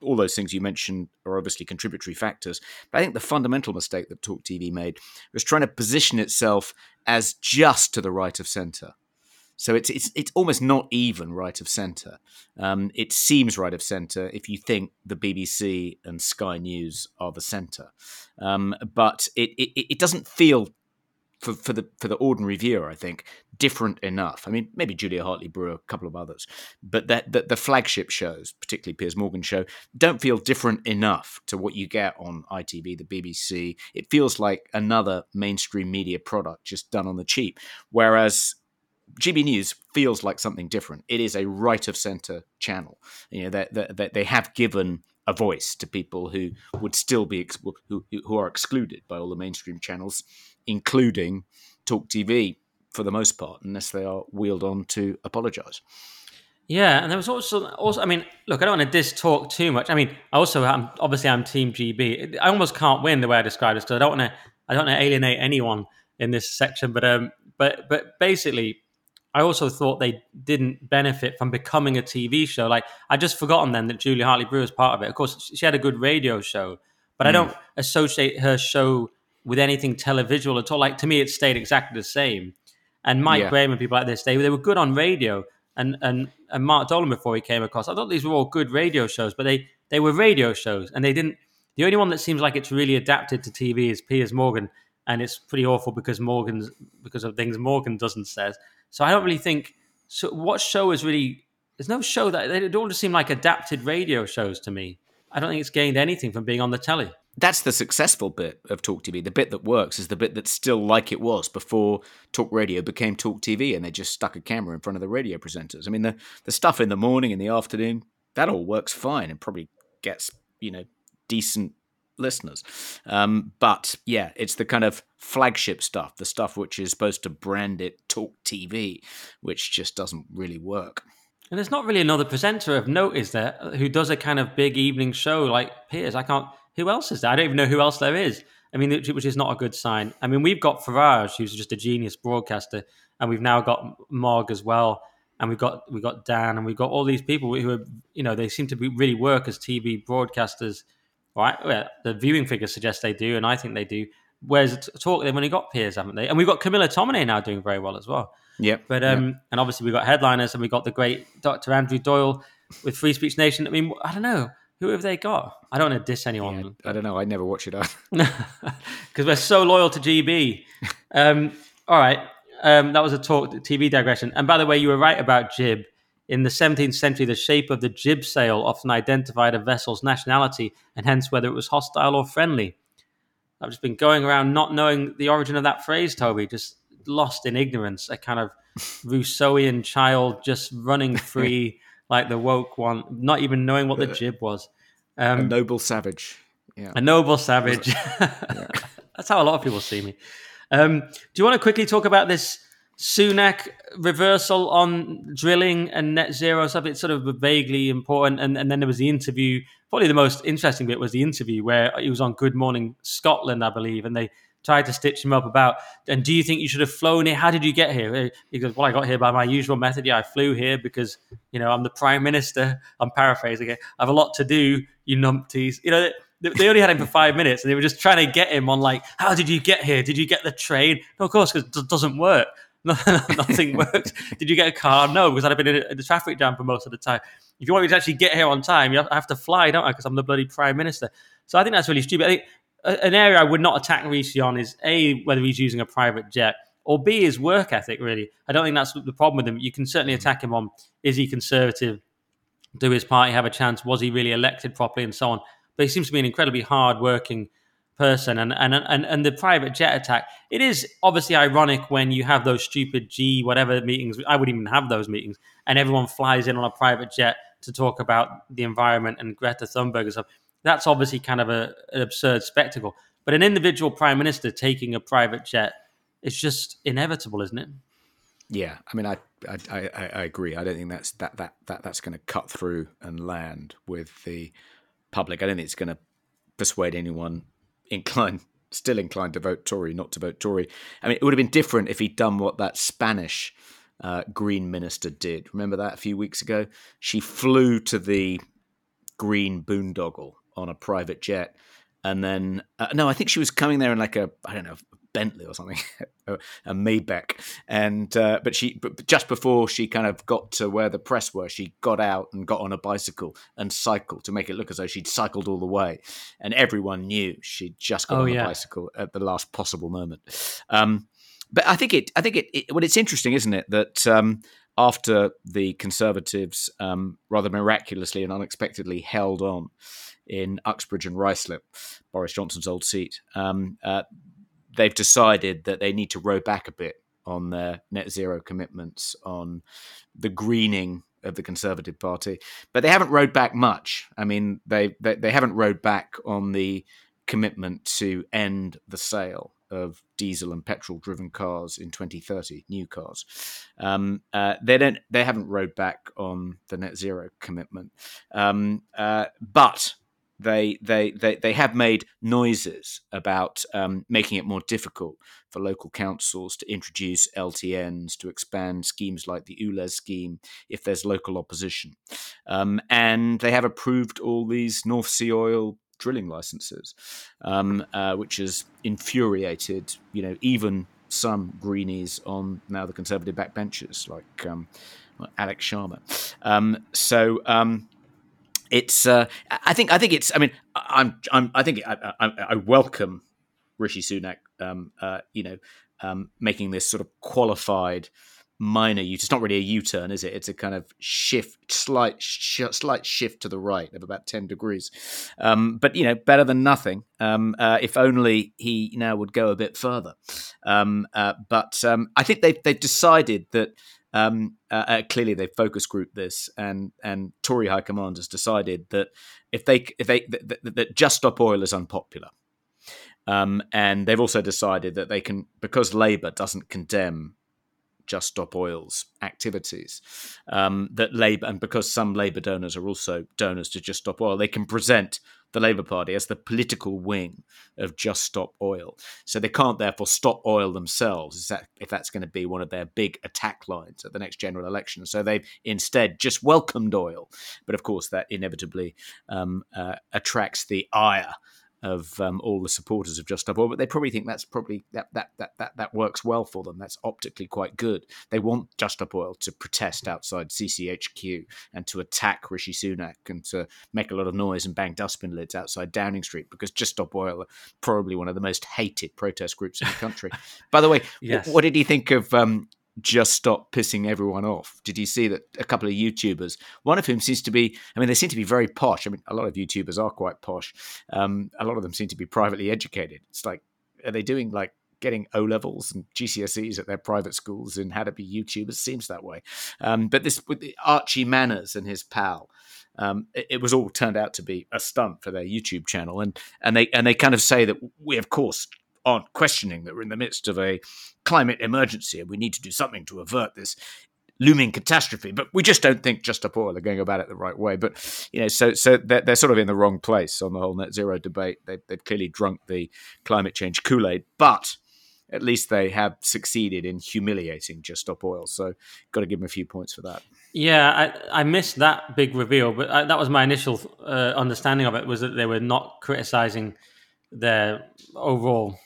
all those things you mentioned are obviously contributory factors. But I think the fundamental mistake that Talk TV made was trying to position itself as just to the right of center. So it's it's it's almost not even right of centre. Um, it seems right of centre if you think the BBC and Sky News are the centre, um, but it, it it doesn't feel for, for the for the ordinary viewer, I think, different enough. I mean, maybe Julia Hartley Brewer, a couple of others, but that the, the, flagship shows, particularly Piers Morgan show, don't feel different enough to what you get on ITV, the BBC. It feels like another mainstream media product just done on the cheap. Whereas GB News feels like something different. It is a right of center channel. You know that they, they, they, have given a voice to people who would still be ex- who who are excluded by all the mainstream channels, including Talk TV for the most part, unless they are wheeled on to apologise. Yeah, and there was also also I mean, look, I don't want to diss talk too much. I mean, also I'm obviously I'm Team GB. I almost can't win the way I describe this because I don't want to I don't want to alienate anyone in this section, but um, but but basically I also thought they didn't benefit from becoming a TV show. Like I just forgotten then that Julie Hartley Brewer was part of it. Of course, she had a good radio show, but mm. I don't associate her show with anything televisual at all. Like to me, it stayed exactly the same. And Mike yeah. Graham and people like this, they they were good on radio. And and and Mark Dolan before he came across, I thought these were all good radio shows, but they they were radio shows, and they didn't. The only one that seems like it's really adapted to TV is Piers Morgan, and it's pretty awful because Morgan's because of things Morgan doesn't says. So I don't really think. So what show is really? There's no show that they all just seem like adapted radio shows to me. I don't think it's gained anything from being on the telly. That's the successful bit of Talk TV. The bit that works is the bit that's still like it was before Talk Radio became Talk TV, and they just stuck a camera in front of the radio presenters. I mean, the the stuff in the morning, in the afternoon, that all works fine, and probably gets you know decent listeners. Um, but yeah, it's the kind of flagship stuff, the stuff which is supposed to brand it Talk TV, which just doesn't really work. And there's not really another presenter of note, is there, who does a kind of big evening show like Piers? I can't. Who else is there? I don't even know who else there is. I mean, which is not a good sign. I mean, we've got Farage, who's just a genius broadcaster, and we've now got Mog as well, and we've got we've got Dan, and we've got all these people who are, you know, they seem to be really work as TV broadcasters right? Well, the viewing figures suggest they do, and I think they do. Whereas talk they've only got Piers, haven't they? And we've got Camilla Tominey now doing very well as well. Yeah. But um, yep. and obviously we've got headliners, and we've got the great Dr. Andrew Doyle with Free Speech Nation. I mean, I don't know. Who have they got? I don't want to diss anyone. Yeah, I don't know. I never watch it because we're so loyal to GB. Um, all right, um, that was a talk TV digression. And by the way, you were right about Jib. In the 17th century, the shape of the jib sail often identified a vessel's nationality and hence whether it was hostile or friendly. I've just been going around not knowing the origin of that phrase, Toby. Just lost in ignorance, a kind of Rousseauian child just running free like the woke one, not even knowing what the jib was. Um, a noble savage. Yeah. A noble savage. Yeah. That's how a lot of people see me. Um, do you want to quickly talk about this Sunak reversal on drilling and net zero stuff? It's sort of vaguely important. And, and then there was the interview. Probably the most interesting bit was the interview where he was on Good Morning Scotland, I believe, and they tried to stitch him up about, and do you think you should have flown here? How did you get here? He goes, well, I got here by my usual method. Yeah, I flew here because, you know, I'm the prime minister. I'm paraphrasing it. I have a lot to do, you numpties. You know, they only had him for five minutes and they were just trying to get him on like, how did you get here? Did you get the train? No, of course, because it doesn't work. Nothing works. Did you get a car? No, because I'd have been in the traffic jam for most of the time. If you want me to actually get here on time, you have to fly, don't I? Because I'm the bloody prime minister. So I think that's really stupid. I think uh, an area I would not attack Rishi on is A, whether he's using a private jet, or B, his work ethic, really. I don't think that's the problem with him. You can certainly hmm. attack him on is he conservative? Do his party have a chance? Was he really elected properly? And so on but he seems to be an incredibly hard-working person. And, and and and the private jet attack, it is obviously ironic when you have those stupid G whatever meetings. I wouldn't even have those meetings, and everyone flies in on a private jet to talk about the environment and Greta Thunberg and stuff. That's obviously kind of a, an absurd spectacle. But an individual prime minister taking a private jet, it's just inevitable, isn't it? Yeah, I mean, I, I I, I agree. I don't think that's that that that that's going to cut through and land with the public. I don't think it's going to persuade anyone inclined, still inclined to vote Tory, not to vote Tory. I mean, it would have been different if he'd done what that Spanish uh, Green minister did. Remember that a few weeks ago? She flew to the Green boondoggle on a private jet. And then, uh, no, I think she was coming there in like a, I don't know, Bentley or something, a, Maybach. And uh, but she, but just before she kind of got to where the press were, she got out and got on a bicycle and cycled to make it look as though she'd cycled all the way, and everyone knew she'd just got oh, on yeah. a bicycle at the last possible moment. Um, but I think it, I think it, it, well, it's interesting, isn't it, that um, after the Conservatives um, rather miraculously and unexpectedly held on in Uxbridge and Ruislip, Boris Johnson's old seat, um, uh, they've decided that they need to row back a bit on their net zero commitments, on the greening of the Conservative Party, but they haven't rowed back much. I mean, they they, they haven't rowed back on the commitment to end the sale of diesel and petrol driven cars in 2030 new cars. Um, uh, they don't they haven't rowed back on the net zero commitment. Um, uh, but they they they, they have made noises about um, making it more difficult for local councils to introduce LTNs to expand schemes like the ULEZ scheme if there's local opposition, um, and they have approved all these North Sea oil drilling licenses, um, uh, which has infuriated you know even some greenies on now the conservative backbenchers like um, Alok Sharma. Um, so um, it's uh, I think I think it's I mean I'm I'm I think I, I, I welcome Rishi Sunak um, uh, you know um, making this sort of qualified minor U. It's not really a U-turn, is it? It's a kind of shift, slight sh- slight shift to the right of about ten degrees. Um, but you know, better than nothing. Um, uh, if only he now would go a bit further. Um, uh, but um, I think they've they've decided that um, uh, uh, clearly, they focus group this, and and Tory High Command has decided that if they if they that, that Just Stop Oil is unpopular, um, and they've also decided that they can because Labour doesn't condemn just Stop Oil's activities. Um, that Labour, and because some Labour donors are also donors to Just Stop Oil, they can present the Labour Party as the political wing of Just Stop Oil. So they can't therefore stop oil themselves if that's going to be one of their big attack lines at the next general election. So they've instead just welcomed oil. But of course, that inevitably um, uh, attracts the ire of um, all the supporters of Just Stop Oil, but they probably think that's probably that, that that that that works well for them. That's optically quite good. They want Just Stop Oil to protest outside CCHQ and to attack Rishi Sunak and to make a lot of noise and bang dustbin lids outside Downing Street because Just Stop Oil are probably one of the most hated protest groups in the country. By the way, yes. what did he think of um, just stop pissing everyone off. Did you see that a couple of YouTubers, one of whom seems to be, I mean, they seem to be very posh. I mean, a lot of YouTubers are quite posh. Um, a lot of them seem to be privately educated. It's like, are they doing like getting O levels and GCSEs at their private schools and how to be YouTubers. Seems that way. Um, but this with Archie Manners and his pal. Um, it, it, was all turned out to be a stunt for their YouTube channel, and and they and they kind of say that we, of course, aren't questioning that we're in the midst of a climate emergency and we need to do something to avert this looming catastrophe. But we just don't think Just Stop Oil are going about it the right way. But you know, so so they're, they're sort of in the wrong place on the whole net zero debate. They, they've clearly drunk the climate change Kool Aid, but at least they have succeeded in humiliating Just Stop Oil. So, got to give them a few points for that. Yeah, I, I missed that big reveal, but I, that was my initial uh, understanding of it was that they were not criticizing their overall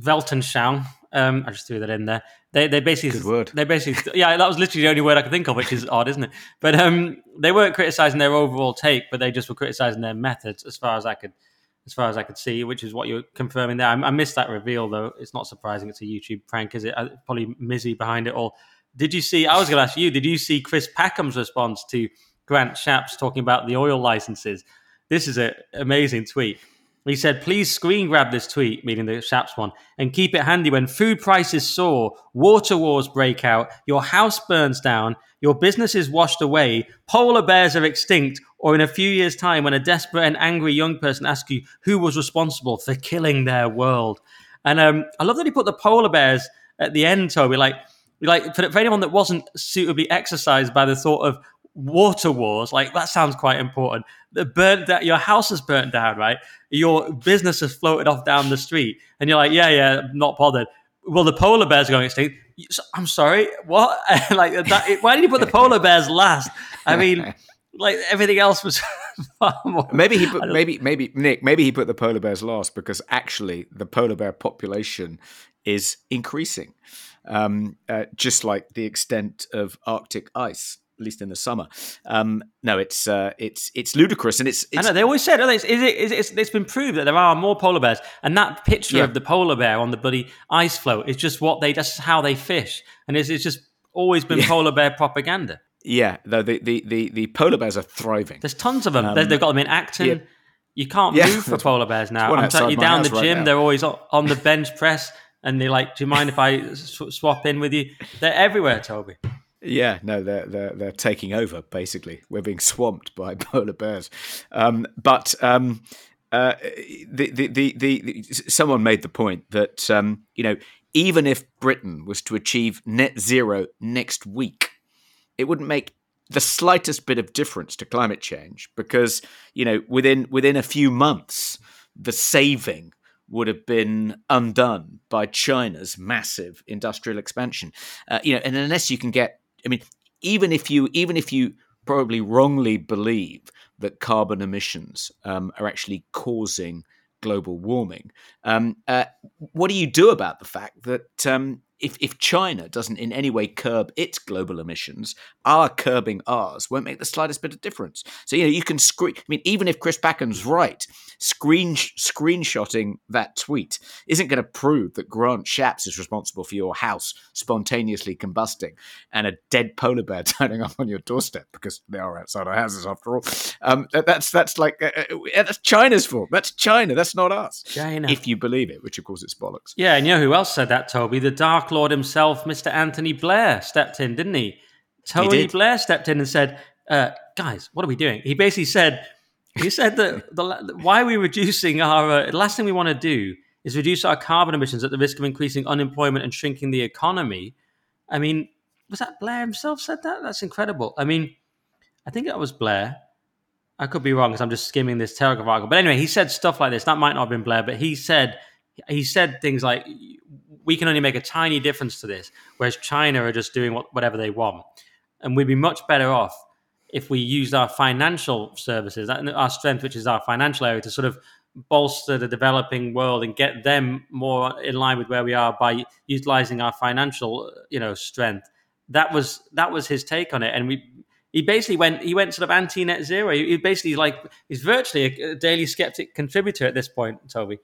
Weltanschauung. Um, I just threw that in there. They they basically Good word. they basically yeah that was literally the only word I could think of, which is odd, isn't it? But um, they weren't criticizing their overall take, but they just were criticizing their methods, as far as I could as far as I could see, which is what you're confirming there. I, I missed that reveal though. It's not surprising. It's a YouTube prank, is it? Uh, probably Mizzy behind it all. Did you see? I was going to ask you. Did you see Chris Packham's response to Grant Shapps talking about the oil licenses? This is an amazing tweet. He said, please screen grab this tweet, meaning the Shapps one, and keep it handy when food prices soar, water wars break out, your house burns down, your business is washed away, polar bears are extinct, or in a few years' time when a desperate and angry young person asks you who was responsible for killing their world. And um, I love that he put the polar bears at the end, Toby. Like, like for, for anyone that wasn't suitably exercised by the thought of water wars, like that sounds quite important. The burnt that your house is burnt down, right? Your business has floated off down the street, and you're like, yeah, yeah, not bothered. Well, the polar bears going extinct. I'm sorry, what? like, that, why did you put the polar bears last? I mean, like everything else was maybe he put maybe maybe Nick maybe he put the polar bears last because actually the polar bear population is increasing, um, uh, just like the extent of Arctic ice at least in the summer. Um, no, it's uh, it's it's ludicrous, and it's, it's. I know they always said, oh, it's, is it, is it, it's, it's been proved that there are more polar bears, and that picture yeah. of the polar bear on the bloody ice floe is just what they that's how they fish, and it's, it's just always been yeah. polar bear propaganda. Yeah, though the, the, the, the, polar bears are thriving. There's tons of them. Um, They've got them in Acton. Yeah. You can't move for polar bears now. I'm telling you, down the gym, right they're always on the bench press, and they're like, "Do you mind if I swap in with you?" They're everywhere, Toby. Yeah, no, they're they're they're taking over. Basically, we're being swamped by polar bears. Um, but um, uh, the, the, the the someone made the point that um, you know even if Britain was to achieve net zero next week, it wouldn't make the slightest bit of difference to climate change because you know within within a few months the saving would have been undone by China's massive industrial expansion. Uh, you know, and unless you can get I mean, even if you even if you probably wrongly believe that carbon emissions um, are actually causing global warming, um, uh, what do you do about the fact that um, if, if China doesn't in any way curb its global emissions, our curbing ours won't make the slightest bit of difference. So you know you can screen. I mean, even if Chris Packham's right, screen screenshotting that tweet isn't going to prove that Grant Shapps is responsible for your house spontaneously combusting and a dead polar bear turning up on your doorstep because they are outside our houses after all. Um, that's that's like uh, uh, that's China's fault. That's China. That's not us. China, if you believe it, which of course it's bollocks. Yeah, and you know who else said that, Toby? The Dark Lord himself, Mr. Anthony Blair, stepped in, didn't he? Tony he Blair stepped in and said, uh, "Guys, what are we doing?" He basically said, "He said that the, why are we reducing our uh, the last thing we want to do is reduce our carbon emissions at the risk of increasing unemployment and shrinking the economy." I mean, was that Blair himself said that? That's incredible. I mean, I think that was Blair. I could be wrong because I'm just skimming this Telegraph article. But anyway, he said stuff like this. That might not have been Blair, but he said he said things like we can only make a tiny difference to this, whereas China are just doing what, whatever they want. And we'd be much better off if we used our financial services, our strength, which is our financial area, to sort of bolster the developing world and get them more in line with where we are by utilizing our financial, you know, strength. That was that was his take on it, and we he basically went he went sort of anti net zero. He, he basically like he's virtually a, a daily sceptic contributor at this point, Toby.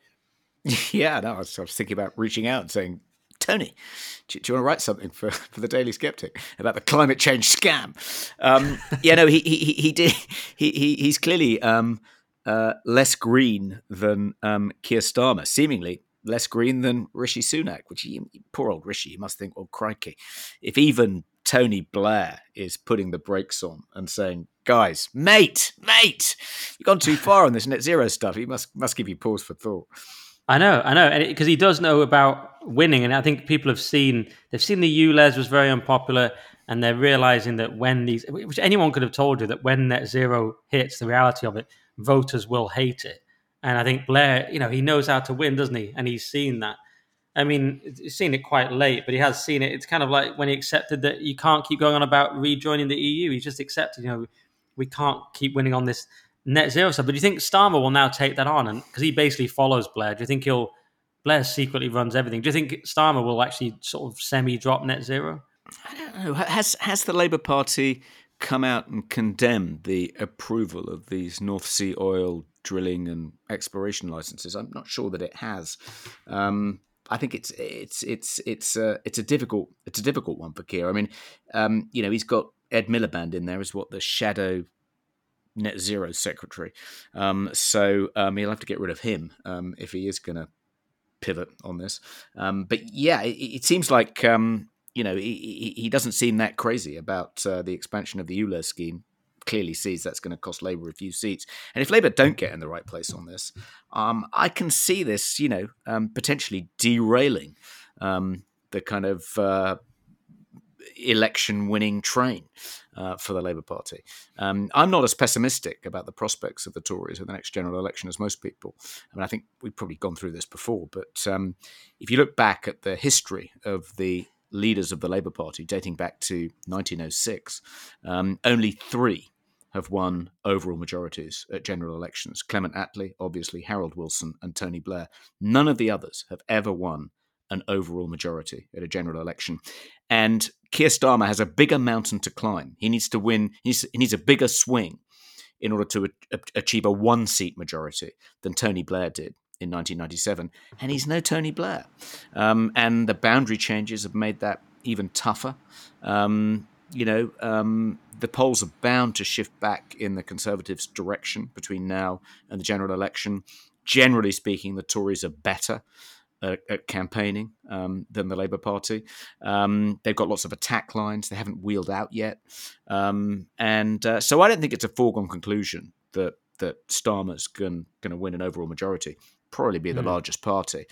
Yeah, no, I was, I was thinking about reaching out and saying, Tony, do, do, you want to write something for, for the Daily Sceptic about the climate change scam? Um, yeah, no, he, he, he did. He, he, he's clearly um, uh, less green than um, Keir Starmer, seemingly less green than Rishi Sunak, which he, poor old Rishi, you must think, oh crikey, if even Tony Blair is putting the brakes on and saying, guys, mate, mate, you've gone too far on this net zero stuff. He must must give you pause for thought. I know, I know, because he does know about winning, and I think people have seen they've seen the ULEZ was very unpopular, and they're realizing that when these, which anyone could have told you, that when net zero hits, the reality of it, voters will hate it. And I think Blair, you know, he knows how to win, doesn't he? And he's seen that. I mean, he's seen it quite late, but he has seen it. It's kind of like when he accepted that you can't keep going on about rejoining the EU. He just accepted, you know, we can't keep winning on this net zero stuff. But do you think Starmer will now take that on? And because he basically follows Blair, do you think he'll Blair secretly runs everything? Do you think Starmer will actually sort of semi drop net zero? I don't know. Has has the Labour Party come out and condemned the approval of these North Sea oil drilling and exploration licenses? I'm not sure that it has. Um, I think it's it's it's it's a it's a difficult it's a difficult one for Keir. I mean, um, you know, he's got Ed Miliband in there as what the shadow net zero secretary. Um, so um, he'll have to get rid of him um, if he is going to pivot on this. Um, but yeah, it, it, seems like um, you know he, he, doesn't seem that crazy about uh, the expansion of the ULEZ scheme. Clearly sees that's going to cost Labour a few seats, and if Labour don't get in the right place on this, um, I can see this, you know, potentially derailing the kind of uh, election winning train uh, for the Labour Party. Um, I'm not as pessimistic about the prospects of the Tories in the next general election as most people. I mean, I think we've probably gone through this before, but um, if you look back at the history of the leaders of the Labour Party dating back to 1906, um, only three have won overall majorities at general elections. Clement Attlee, obviously, Harold Wilson, and Tony Blair. None of the others have ever won an overall majority at a general election. And Keir Starmer has a bigger mountain to climb. He needs to win, he needs, a bigger swing in order to achieve a one seat majority than Tony Blair did in 1997. And he's no Tony Blair. Um, and the boundary changes have made that even tougher. Um, you know, um, the polls are bound to shift back in the Conservatives' direction between now and the general election. Generally speaking, the Tories are better at, at campaigning um, than the Labour Party. Um, they've got lots of attack lines they haven't wheeled out yet, um, and uh, so I don't think it's a foregone conclusion that that Starmer's going to win an overall majority. Probably be the mm. largest party,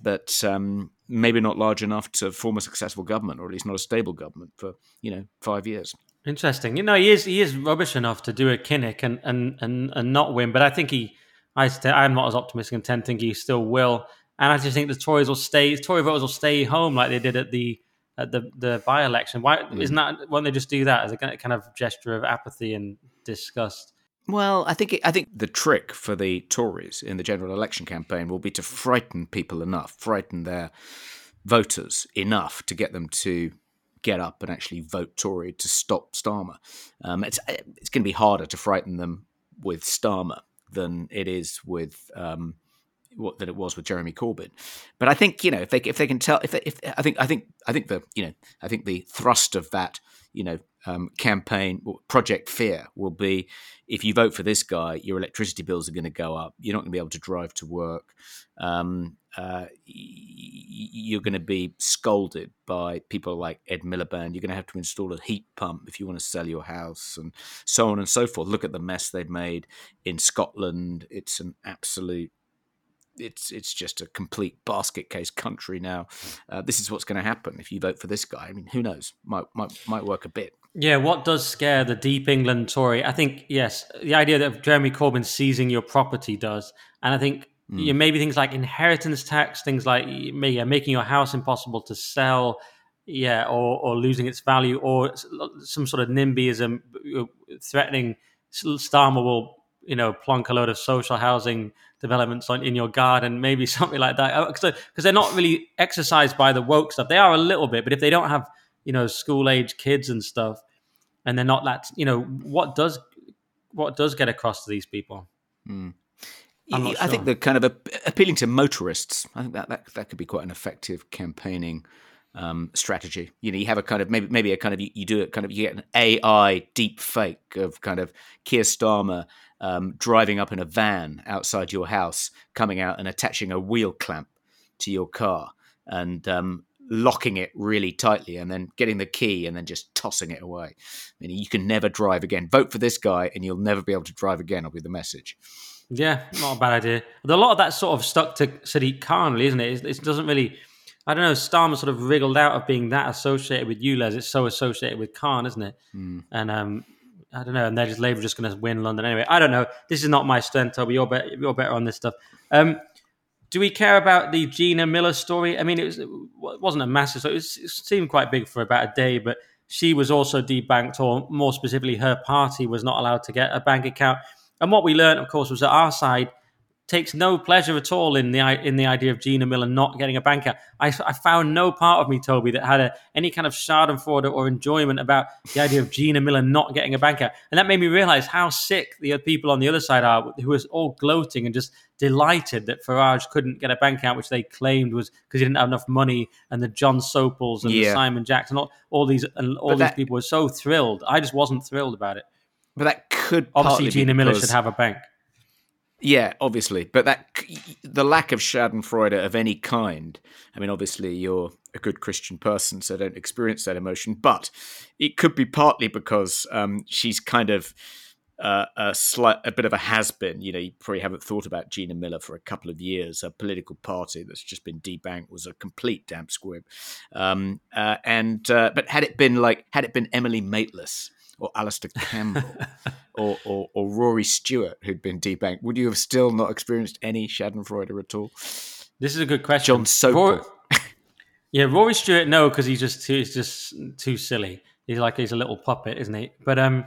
but um, maybe not large enough to form a successful government, or at least not a stable government for you know five years. Interesting. You know, he is he is rubbish enough to do a Kinnock and and and, and not win, but I think he. I I'm not as optimistic and tend think he still will. And I just think the Tories will stay, Tory voters will stay home like they did at the at the the by election. Why mm. isn't that? Won't they just do that as a kind of gesture of apathy and disgust? Well, I think it, I think the trick for the Tories in the general election campaign will be to frighten people enough, frighten their voters enough to get them to get up and actually vote Tory to stop Starmer. Um, it's it's going to be harder to frighten them with Starmer than it is with um, what that it was with Jeremy Corbyn. But I think you know if they if they can tell if they, if I think I think I think the you know I think the thrust of that you know um, campaign project fear will be if you vote for this guy your electricity bills are going to go up. You're not going to be able to drive to work. Um, uh, you're going to be scolded by people like Ed Miliband. You're going to have to install a heat pump if you want to sell your house and so on and so forth. Look at the mess they've made in Scotland. It's an absolute it's it's just a complete basket case country now. Uh, this is what's going to happen if you vote for this guy. I mean, who knows? Might might might work a bit. Yeah, what does scare the deep England Tory? I think yes, the idea that Jeremy Corbyn seizing your property does, and I think mm. yeah, maybe things like inheritance tax, things like yeah, making your house impossible to sell, yeah, or or losing its value, or some sort of NIMBYism uh, threatening Starmer will you know plonk a load of social housing developments on in your garden, maybe something like that. Because oh, they're not really exercised by the woke stuff. They are a little bit, but if they don't have you know school age kids and stuff, and they're not that you know what does what does get across to these people. Mm. I sure. think the kind of a, appealing to motorists. I think that, that that could be quite an effective campaigning um, strategy. You know, you have a kind of maybe maybe a kind of you, you do it kind of you get an AI deep fake of kind of Keir Starmer um, driving up in a van outside your house, coming out and attaching a wheel clamp to your car and um, locking it really tightly and then getting the key and then just tossing it away. I mean, you can never drive again. Vote for this guy and you'll never be able to drive again, I'll be the message. Yeah, not a bad idea. A lot of that sort of stuck to Sadiq Khan, isn't it? It doesn't really. I don't know. Starmer sort of wriggled out of being that associated with ULEZ. It's so associated with Khan, isn't it? Mm. And um, I don't know. And they're just Labour just going to win London anyway. I don't know. This is not my strength, Toby. You're better. You're better on this stuff. Um, do we care about the Gina Miller story? I mean, it was wasn't a massive. So it, was, it seemed quite big for about a day, but she was also debanked, or more specifically, her party was not allowed to get a bank account. And what we learned, of course, was that our side takes no pleasure at all in the in the idea of Gina Miller not getting a bank account. I, I found no part of me, Toby, that had a, any kind of Schadenfreude or enjoyment about the idea of Gina Miller not getting a bank account. And that made me realize how sick the people on the other side are, who was all gloating and just delighted that Farage couldn't get a bank account, which they claimed was because he didn't have enough money, and the Jon Sopels and yeah. the Simon Jackson, all, all these and all these people were so thrilled. I just wasn't thrilled about it. But that could obviously Gina Miller should have a bank. Yeah, obviously, but that the lack of Schadenfreude of any kind. I mean, obviously, you're a good Christian person, so don't experience that emotion. But it could be partly because um, she's kind of uh, a slight, a bit of a has been. You know, you probably haven't thought about Gina Miller for a couple of years. A political party that's just been debanked was a complete damp squib. Um, uh, and uh, but had it been like had it been Emily Maitlis or Alistair Campbell or, or, or, Rory Stewart who'd been debanked, would you have still not experienced any Schadenfreude at all? This is a good question. Jon Sopel. yeah, Rory Stewart, no, because he's just too, he's just too silly. He's like he's a little puppet, isn't he? But um,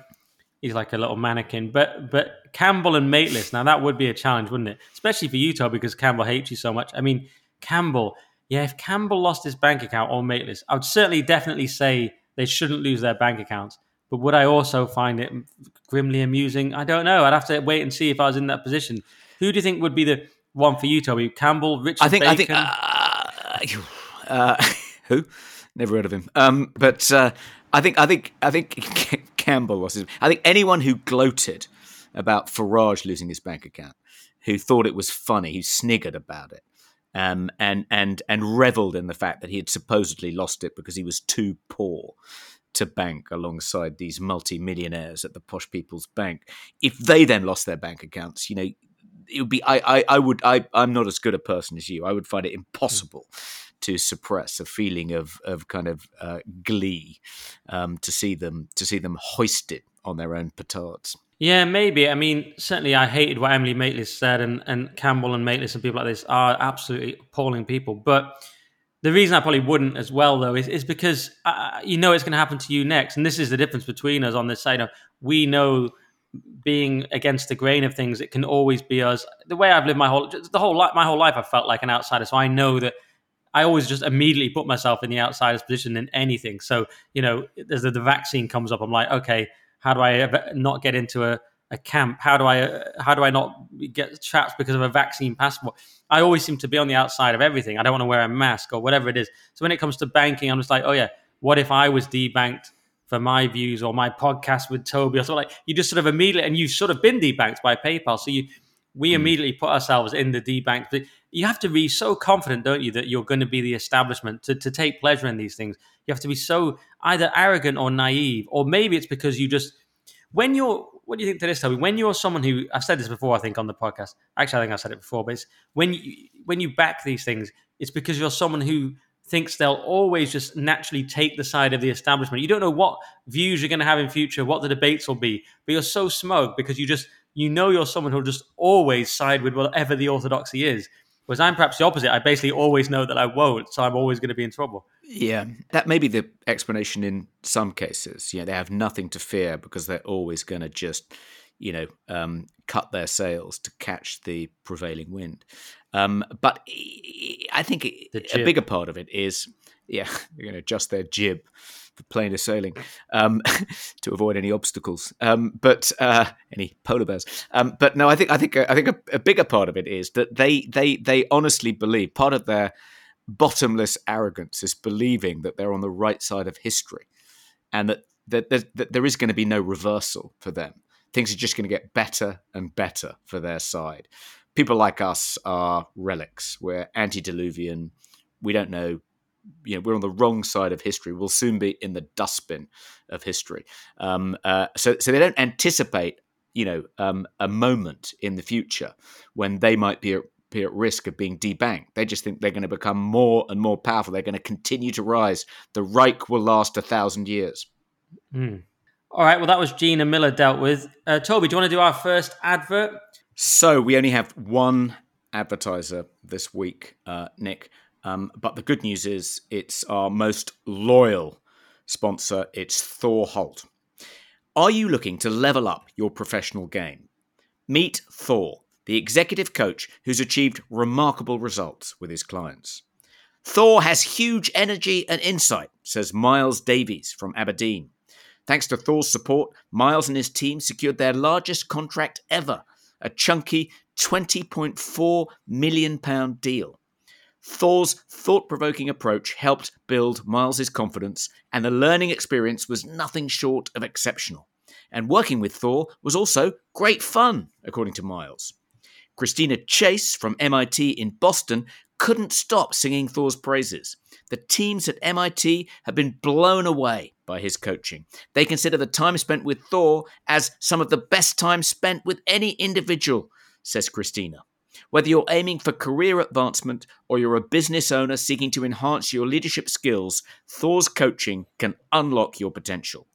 he's like a little mannequin. But but Campbell and Maitlis, now that would be a challenge, wouldn't it? Especially for Utah because Campbell hates you so much. I mean, Campbell, yeah, if Campbell lost his bank account or Maitlis, I would certainly definitely say they shouldn't lose their bank accounts. But would I also find it grimly amusing? I don't know. I'd have to wait and see if I was in that position. Who do you think would be the one for you, Toby? Campbell, Richard I think. Bacon? I think. Uh, uh, who? Never heard of him. Um, but uh, I think. I think. I think Campbell was his. I think anyone who gloated about Farage losing his bank account, who thought it was funny, who sniggered about it, um, and and and revelled in the fact that he had supposedly lost it because he was too poor to bank alongside these multi-millionaires at the posh people's bank if they then lost their bank accounts you know it would be i i, I would i i'm not as good a person as you i would find it impossible to suppress a feeling of of kind of uh, glee um, to see them to see them hoisted on their own petards yeah, maybe. I mean, certainly I hated what Emily Maitlis said, and, and Campbell and Maitlis and people like this are absolutely appalling people. But the reason I probably wouldn't as well, though, is, is because uh, you know it's going to happen to you next. And this is the difference between us on this side of we know being against the grain of things, it can always be us. The way I've lived my whole the whole life, my whole life, I felt like an outsider. So I know that I always just immediately put myself in the outsider's position in anything. So you know, as the, the vaccine comes up, I'm like, okay, how do I not get into a a camp? How do I how do I not get trapped because of a vaccine passport? I always seem to be on the outside of everything. I don't want to wear a mask or whatever it is. So when it comes to banking, I'm just like, oh yeah, what if I was debanked for my views or my podcast with Toby or something like? You just sort of immediately, and you've sort of been debanked by PayPal, so you we mm. immediately put ourselves in the debanked. But you have to be so confident, don't you, that you're going to be the establishment to, to take pleasure in these things. You have to be so either arrogant or naive, or maybe it's because you just when you're what do you think to this, Toby? When you're someone who I've said this before, I think on the podcast. Actually, I think I've said it before, but it's when you when you back these things, it's because you're someone who thinks they'll always just naturally take the side of the establishment. You don't know what views you're going to have in future, what the debates will be, but you're so smug because you just you know you're someone who'll just always side with whatever the orthodoxy is. Whereas I'm perhaps the opposite. I basically always know that I won't, so I'm always going to be in trouble. Yeah, that may be the explanation in some cases. You know, they have nothing to fear because they're always going to just, you know, um, cut their sails to catch the prevailing wind. Um, but I think a bigger part of it is, yeah, they're going to adjust their jib for plainer sailing um, to avoid any obstacles. Um, but uh, any polar bears. Um, but no, I think I think I think a, a, bigger part of it is that they they they honestly believe part of their bottomless arrogance is believing that they're on the right side of history, and that that, that, that there is going to be no reversal for them. Things are just going to get better and better for their side people like us are relics. We're antediluvian. We don't know. You know, we're on the wrong side of history. We'll soon be in the dustbin of history. Um, uh, so, so they don't anticipate, you know, um, a moment in the future when they might be at, be at risk of being debanked. They just think they're going to become more and more powerful. They're going to continue to rise. The Reich will last a thousand years. Mm. All right. Well, that was Gina Miller dealt with. Uh, Toby, do you want to do our first advert? So we only have one advertiser this week, uh, Nick. Um, but the good news is it's our most loyal sponsor. It's Thor Holt. Are you looking to level up your professional game? Meet Thor, the executive coach who's achieved remarkable results with his clients. Thor has huge energy and insight, says Miles Davies from Aberdeen. Thanks to Thor's support, Miles and his team secured their largest contract ever a chunky £20.4 million deal. Thor's thought provoking approach helped build Miles's confidence, and the learning experience was nothing short of exceptional. And working with Thor was also great fun, according to Miles. Christina Chase from MIT in Boston couldn't stop singing Thor's praises. The teams at MIT have been blown away by his coaching. They consider the time spent with Thor as some of the best time spent with any individual, says Christina. Whether you're aiming for career advancement or you're a business owner seeking to enhance your leadership skills, Thor's coaching can unlock your potential.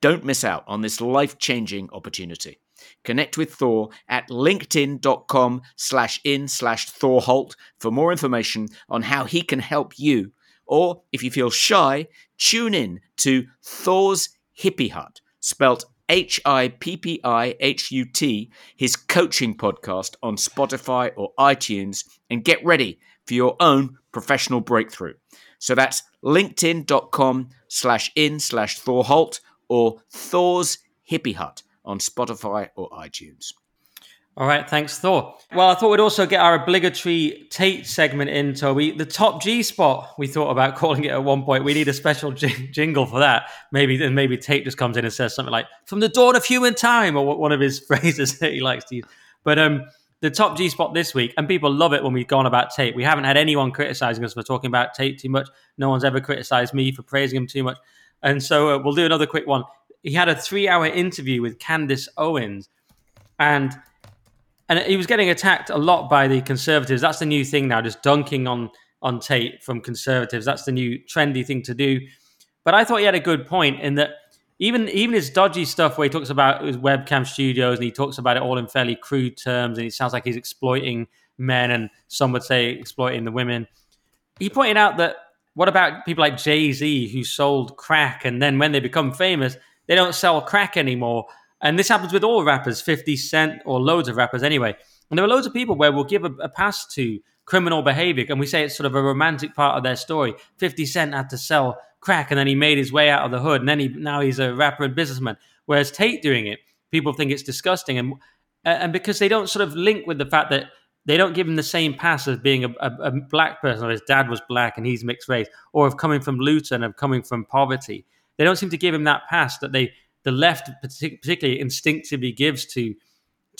Don't miss out on this life-changing opportunity. Connect with Thor at linkedin.com slash in slash thorholt for more information on how he can help you or if you feel shy, tune in to Thor's Hippie Hut, spelt H I P P I H U T, his coaching podcast on Spotify or iTunes, and get ready for your own professional breakthrough. So that's linkedin.com slash in slash Thorholt or Thor's Hippie Hut on Spotify or iTunes. All right, thanks, Thor. Well, I thought we'd also get our obligatory Tate segment in, Toby. The top G spot, we thought about calling it at one point. We need a special j- jingle for that. Maybe then maybe Tate just comes in and says something like "from the dawn of human time" or one of his phrases that he likes to use. But um, the top G spot this week, and people love it when we've gone about Tate. We haven't had anyone criticizing us for talking about Tate too much. No one's ever criticized me for praising him too much. And so uh, we'll do another quick one. He had a three-hour interview with Candace Owens, and and he was getting attacked a lot by the conservatives. That's the new thing now, just dunking on on Tate from conservatives. That's the new trendy thing to do. But I thought he had a good point in that even even his dodgy stuff where he talks about his webcam studios and he talks about it all in fairly crude terms and it sounds like he's exploiting men and some would say exploiting the women. He pointed out that what about people like Jay Z who sold crack and then when they become famous, they don't sell crack anymore and this happens with all rappers, 50 Cent or loads of rappers anyway. And there are loads of people where we'll give a, a pass to criminal behavior and we say it's sort of a romantic part of their story. 50 Cent had to sell crack and then he made his way out of the hood and then he now he's a rapper and businessman. Whereas Tate doing it, people think it's disgusting. And, uh, and because they don't sort of link with the fact that they don't give him the same pass as being a, a, a, black person, or his dad was black and he's mixed race, or of coming from Luton, of coming from poverty. They don't seem to give him that pass that they the left particularly instinctively gives to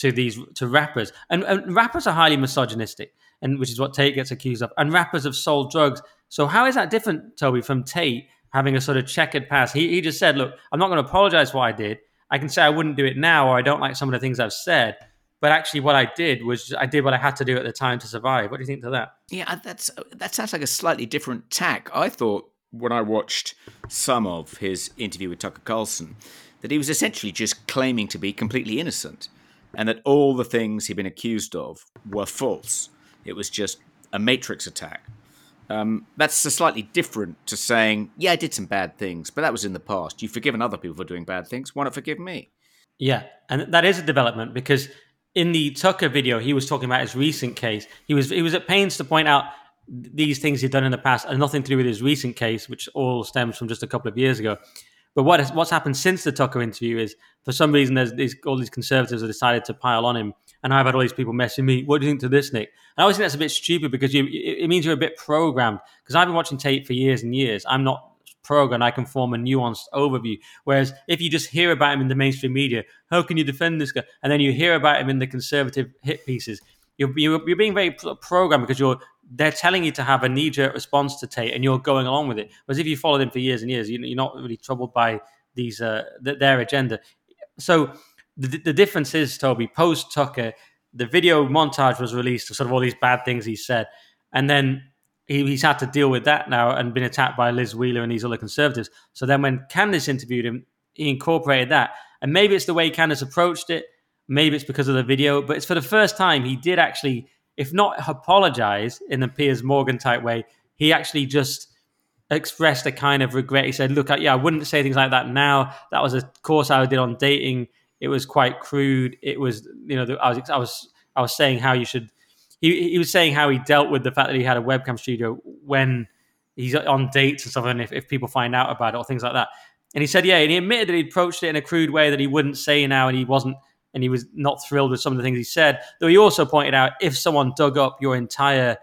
to these to rappers. And, and, rappers are highly misogynistic and which is what tate gets accused of and rappers have sold drugs. So how is that different toby from tate having a sort of checkered past? He, he just said look i'm not going to apologize for what i did. I can say i wouldn't do it now or i don't like some of the things i've said but actually what i did was i did what i had to do at the time to survive. What do you think to that? Yeah that's that sounds like a slightly different tack. I thought when i watched some of his interview with tucker carlson that he was essentially just claiming to be completely innocent and that all the things he'd been accused of were false. It was just a matrix attack. Um, that's slightly different to saying, yeah, I did some bad things, but that was in the past. You've forgiven other people for doing bad things. Why not forgive me? Yeah, and that is a development because in the Tucker video, he was talking about his recent case. He was he was at pains to point out these things he'd done in the past and nothing to do with his recent case, which all stems from just a couple of years ago. But what has, what's happened since the Tucker interview is, for some reason, there's these, all these conservatives have decided to pile on him, and I've had all these people messaging me. What do you think to this, Nick? And I always think that's a bit stupid because you, it means you're a bit programmed. Because I've been watching Tate for years and years. I'm not programmed. I can form a nuanced overview. Whereas if you just hear about him in the mainstream media, how can you defend this guy? And then you hear about him in the conservative hit pieces. you're, you're, you're being very programmed because you're they're telling you to have a knee jerk response to Tate, and you're going along with it. Whereas if you followed him for years and years, you're not really troubled by these uh, their agenda. So the, the difference is, Toby, post Tucker, the video montage was released of sort of all these bad things he said, and then he, he's had to deal with that now and been attacked by Liz Wheeler and these other conservatives. So then when Candace interviewed him, he incorporated that, and maybe it's the way Candace approached it. Maybe it's because of the video, but it's for the first time he did actually, if not apologize in the Piers Morgan type way, he actually just expressed a kind of regret. He said, "Look, yeah, I wouldn't say things like that now. That was a course I did on dating. It was quite crude. It was, you know, I was, I was, I was saying how you should." He, he was saying how he dealt with the fact that he had a webcam studio when he's on dates and stuff, and if, if people find out about it or things like that. And he said, yeah, and he admitted that he approached it in a crude way that he wouldn't say now, and he wasn't, and he was not thrilled with some of the things he said. Though he also pointed out, if someone dug up your entire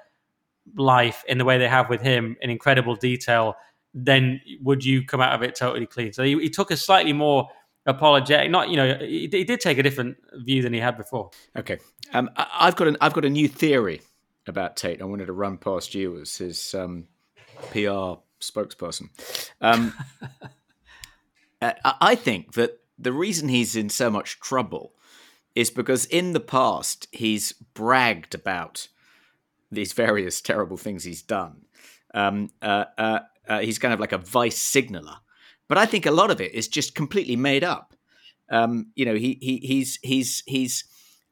life in the way they have with him in incredible detail, then would you come out of it totally clean? So he, he took a slightly more apologetic. Not you know he, he, did take a different view than he had before. Okay, um, I, have got an I've got a new theory about Tate. I wanted to run past you as his um, PR spokesperson. Um, I think that the reason he's in so much trouble is because in the past he's bragged about these various terrible things he's done. Um, uh, uh, uh, he's kind of like a vice signaler, but I think a lot of it is just completely made up. Um, you know, he, he he's he's he's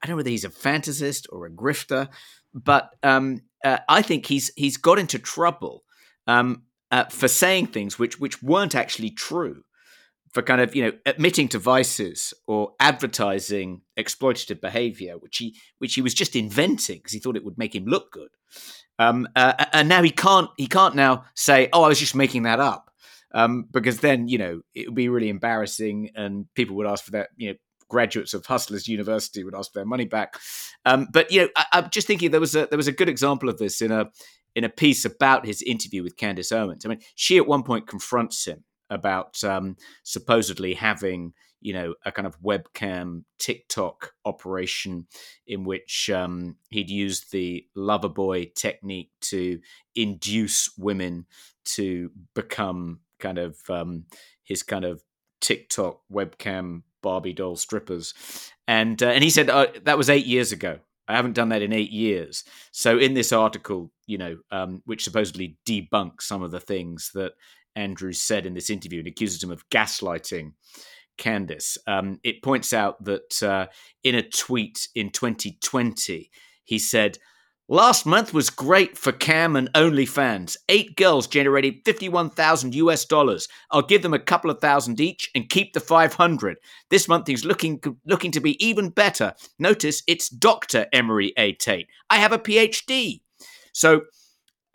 I don't know whether he's a fantasist or a grifter, but um, uh, I think he's he's got into trouble um, uh, for saying things which which weren't actually true for kind of you know admitting to vices or advertising exploitative behavior, which he which he was just inventing because he thought it would make him look good. Um, uh, and now he can't he can't now say, "Oh, I was just making that up," um, because then you know it would be really embarrassing, and people would ask for that. You know, graduates of Hustlers University would ask for their money back. Um, but you know, I, am just thinking there was a there was a good example of this in a in a piece about his interview with Candace Owens. I mean, she at one point confronts him about um, supposedly having you know a kind of webcam TikTok operation in which um, he'd used the lover boy technique to induce women to become kind of um, his kind of TikTok webcam Barbie doll strippers, and uh, and he said uh, that was eight years ago. I haven't done that in eight years. So in this article, you know, um, which supposedly debunks some of the things that Andrews said in this interview and accuses him of gaslighting Candace. Um, it points out that uh, in a tweet in 2020, he said, Last month was great for Cam and OnlyFans. Eight girls generated 51,000 US dollars. I'll give them a couple of thousand each and keep the 500. This month is looking looking to be even better. Notice it's Dr. Emory A. Tate. I have a PhD. So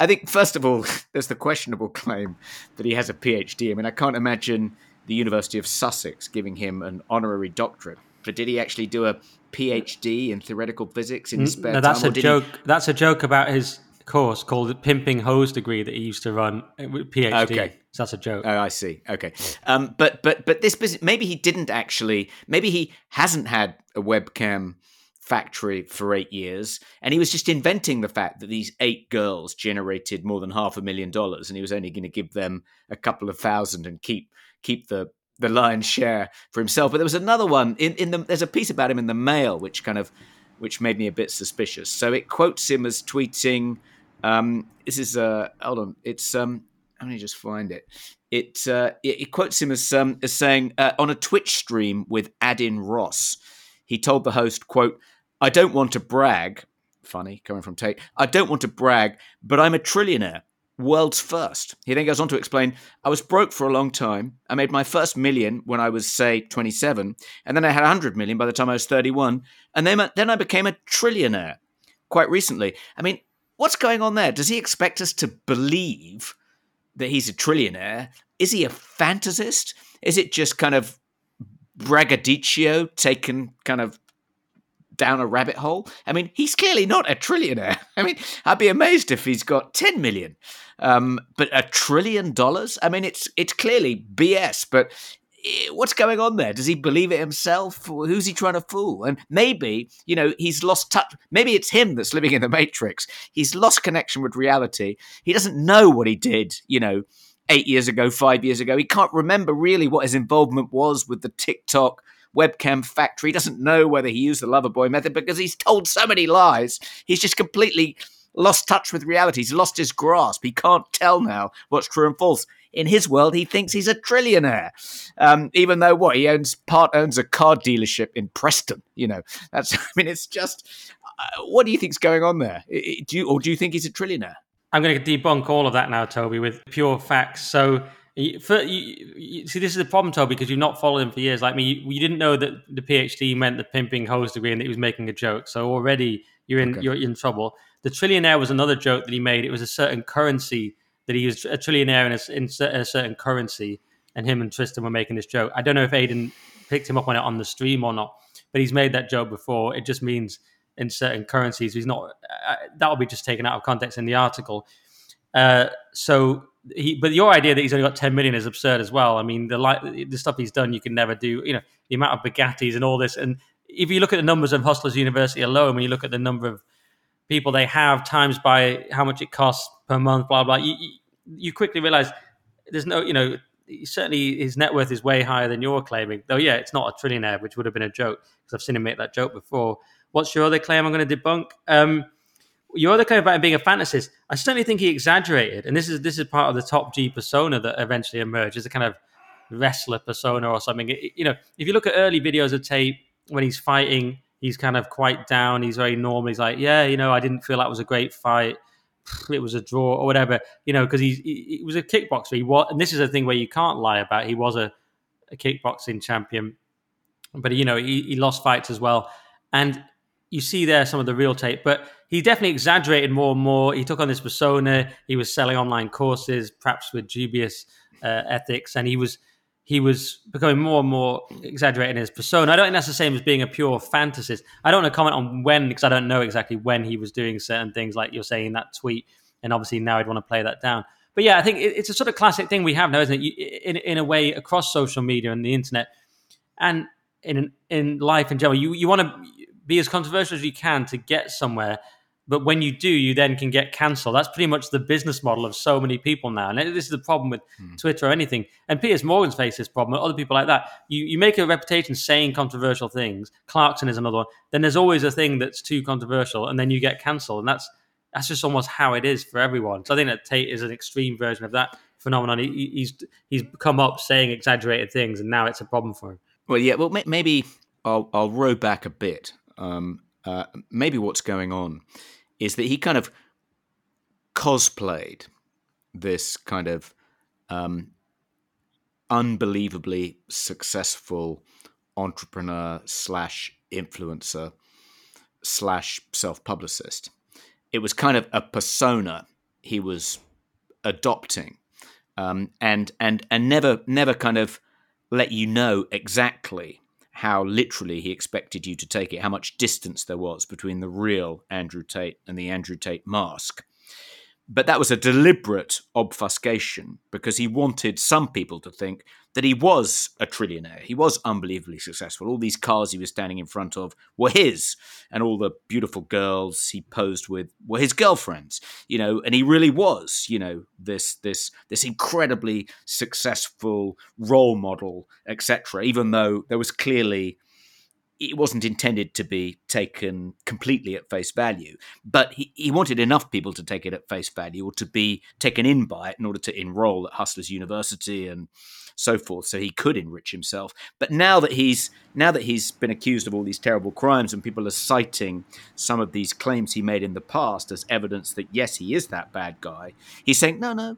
I think first of all, there's the questionable claim that he has a PhD. I mean, I can't imagine the University of Sussex giving him an honorary doctorate. But did he actually do a PhD in theoretical physics in his spare no, that's time? a joke. He... That's a joke about his course called the Pimping Hoes degree that he used to run. Uh, PhD. Okay, so that's a joke. Oh, I see. Okay, um, but but but this business, maybe he didn't actually. Maybe he hasn't had a webcam factory for eight years, and he was just inventing the fact that these eight girls generated more than half a million dollars, and he was only going to give them a couple of thousand and keep keep the the lion's share for himself. But there was another one in in the there's a piece about him in the Mail which kind of which made me a bit suspicious. So it quotes him as tweeting. Um, this is uh, hold on, it's um, let me just find it. It uh, it, it quotes him as um, as saying uh, on a Twitch stream with Adin Ross. He told the host, "quote I don't want to brag." Funny coming from Tate. I don't want to brag, but I'm a trillionaire world's first. He then goes on to explain I was broke for a long time. I made my first million when I was, say, 27, and then I had 100 million by the time I was 31, and then, uh, then I became a trillionaire quite recently. I mean, what's going on there? Does he expect us to believe that he's a trillionaire? Is he a fantasist? Is it just kind of braggadocio taken kind of down a rabbit hole. I mean, he's clearly not a trillionaire. I mean, I'd be amazed if he's got 10 million. Um, but a trillion dollars? I mean, it's it's clearly BS, but eh, what's going on there? Does he believe it himself? Who's he trying to fool? And maybe, you know, he's lost touch. Maybe it's him that's living in the Matrix. He's lost connection with reality. He doesn't know what he did, you know, eight years ago, five years ago. He can't remember really what his involvement was with the TikTok webcam factory. Doesn't know whether he used the lover boy method because he's told so many lies. He's just completely lost touch with reality. He's lost his grasp. He can't tell now what's true and false. In his world, he thinks he's a trillionaire, um, even though what he owns part owns a car dealership in Preston. You know, that's. I mean, it's just. Uh, what do you think's going on there? Do you or do you think he's a trillionaire? I'm going to debunk all of that now, Toby, with pure facts. So for, you, you, see, this is the problem, Toby, because you've not followed him for years. Like me, you, you, didn't know that the PhD meant the pimping hoes degree and that he was making a joke. So already you're in okay. you're in trouble. The trillionaire was another joke that he made. It was a certain currency that he was a trillionaire in a, in a certain currency, and him and Tristan were making this joke. I don't know if Adin picked him up on it on the stream or not, but he's made that joke before. It just means in certain currencies. He's not. Uh, that'll be just taken out of context in the article. Uh, so he, but your idea that he's only got 10 million is absurd as well. I mean, the like the stuff he's done, you can never do. You know, the amount of Bugattis and all this. And if you look at the numbers of Hustlers University alone, when you look at the number of people they have times by how much it costs per month, blah blah, you, you quickly realize there's no, you know, certainly his net worth is way higher than you're claiming. Though, yeah, it's not a trillionaire, which would have been a joke because I've seen him make that joke before. What's your other claim? I'm going to debunk. Um, your other claim about him being a fantasist, I certainly think he exaggerated, and this is this is part of the top G persona that eventually emerged as a kind of wrestler persona or something. It, you know, if you look at early videos of Tate when he's fighting, he's kind of quite down. He's very normal. He's like, yeah, you know, I didn't feel that was a great fight. It was a draw or whatever, you know, because he, he was a kickboxer. He was, and this is a thing where you can't lie about. He was a, a kickboxing champion, but you know, he, he lost fights as well. And you see there some of the real Tate, but he definitely exaggerated more and more. He took on this persona. He was selling online courses, perhaps with dubious uh, ethics, and he was he was becoming more and more exaggerating his persona. I don't think that's the same as being a pure fantasist. I don't want to comment on when because I don't know exactly when he was doing certain things, like you're saying that tweet, and obviously now I'd want to play that down. But yeah, I think it's a sort of classic thing we have now, isn't it? You, in in a way, across social media and the internet, and in in life in general, you you want to be as controversial as you can to get somewhere but when you do, you then can get cancelled. That's pretty much the business model of so many people now. And this is the problem with hmm. Twitter or anything. And Piers Morgan's faced this problem, other people like that. You, you make a reputation saying controversial things. Clarkson is another one. Then there's always a thing that's too controversial, and then you get cancelled. And that's that's just almost how it is for everyone. So I think that Tate is an extreme version of that phenomenon. He, he's he's come up saying exaggerated things, and now it's a problem for him. Well, yeah. Well, maybe I'll I'll row back a bit. Um, uh, maybe what's going on is that he kind of cosplayed this kind of um, unbelievably successful entrepreneur slash influencer slash self publicist. It was kind of a persona he was adopting, um, and and and never never kind of let you know exactly how literally he expected you to take it, how much distance there was between the real Andrew Tate and the Andrew Tate mask. But that was a deliberate obfuscation because he wanted some people to think that he was a trillionaire. He was unbelievably successful. All these cars he was standing in front of were his, and all the beautiful girls he posed with were his girlfriends. You know, and he really was, you know, this this this incredibly successful role model, etc. Even though there was clearly it wasn't intended to be taken completely at face value, but he, he wanted enough people to take it at face value or to be taken in by it in order to enroll at Hustlers University and so forth, so he could enrich himself. But now that he's now that he's been accused of all these terrible crimes and people are citing some of these claims he made in the past as evidence that yes, he is that bad guy, he's saying, No, no,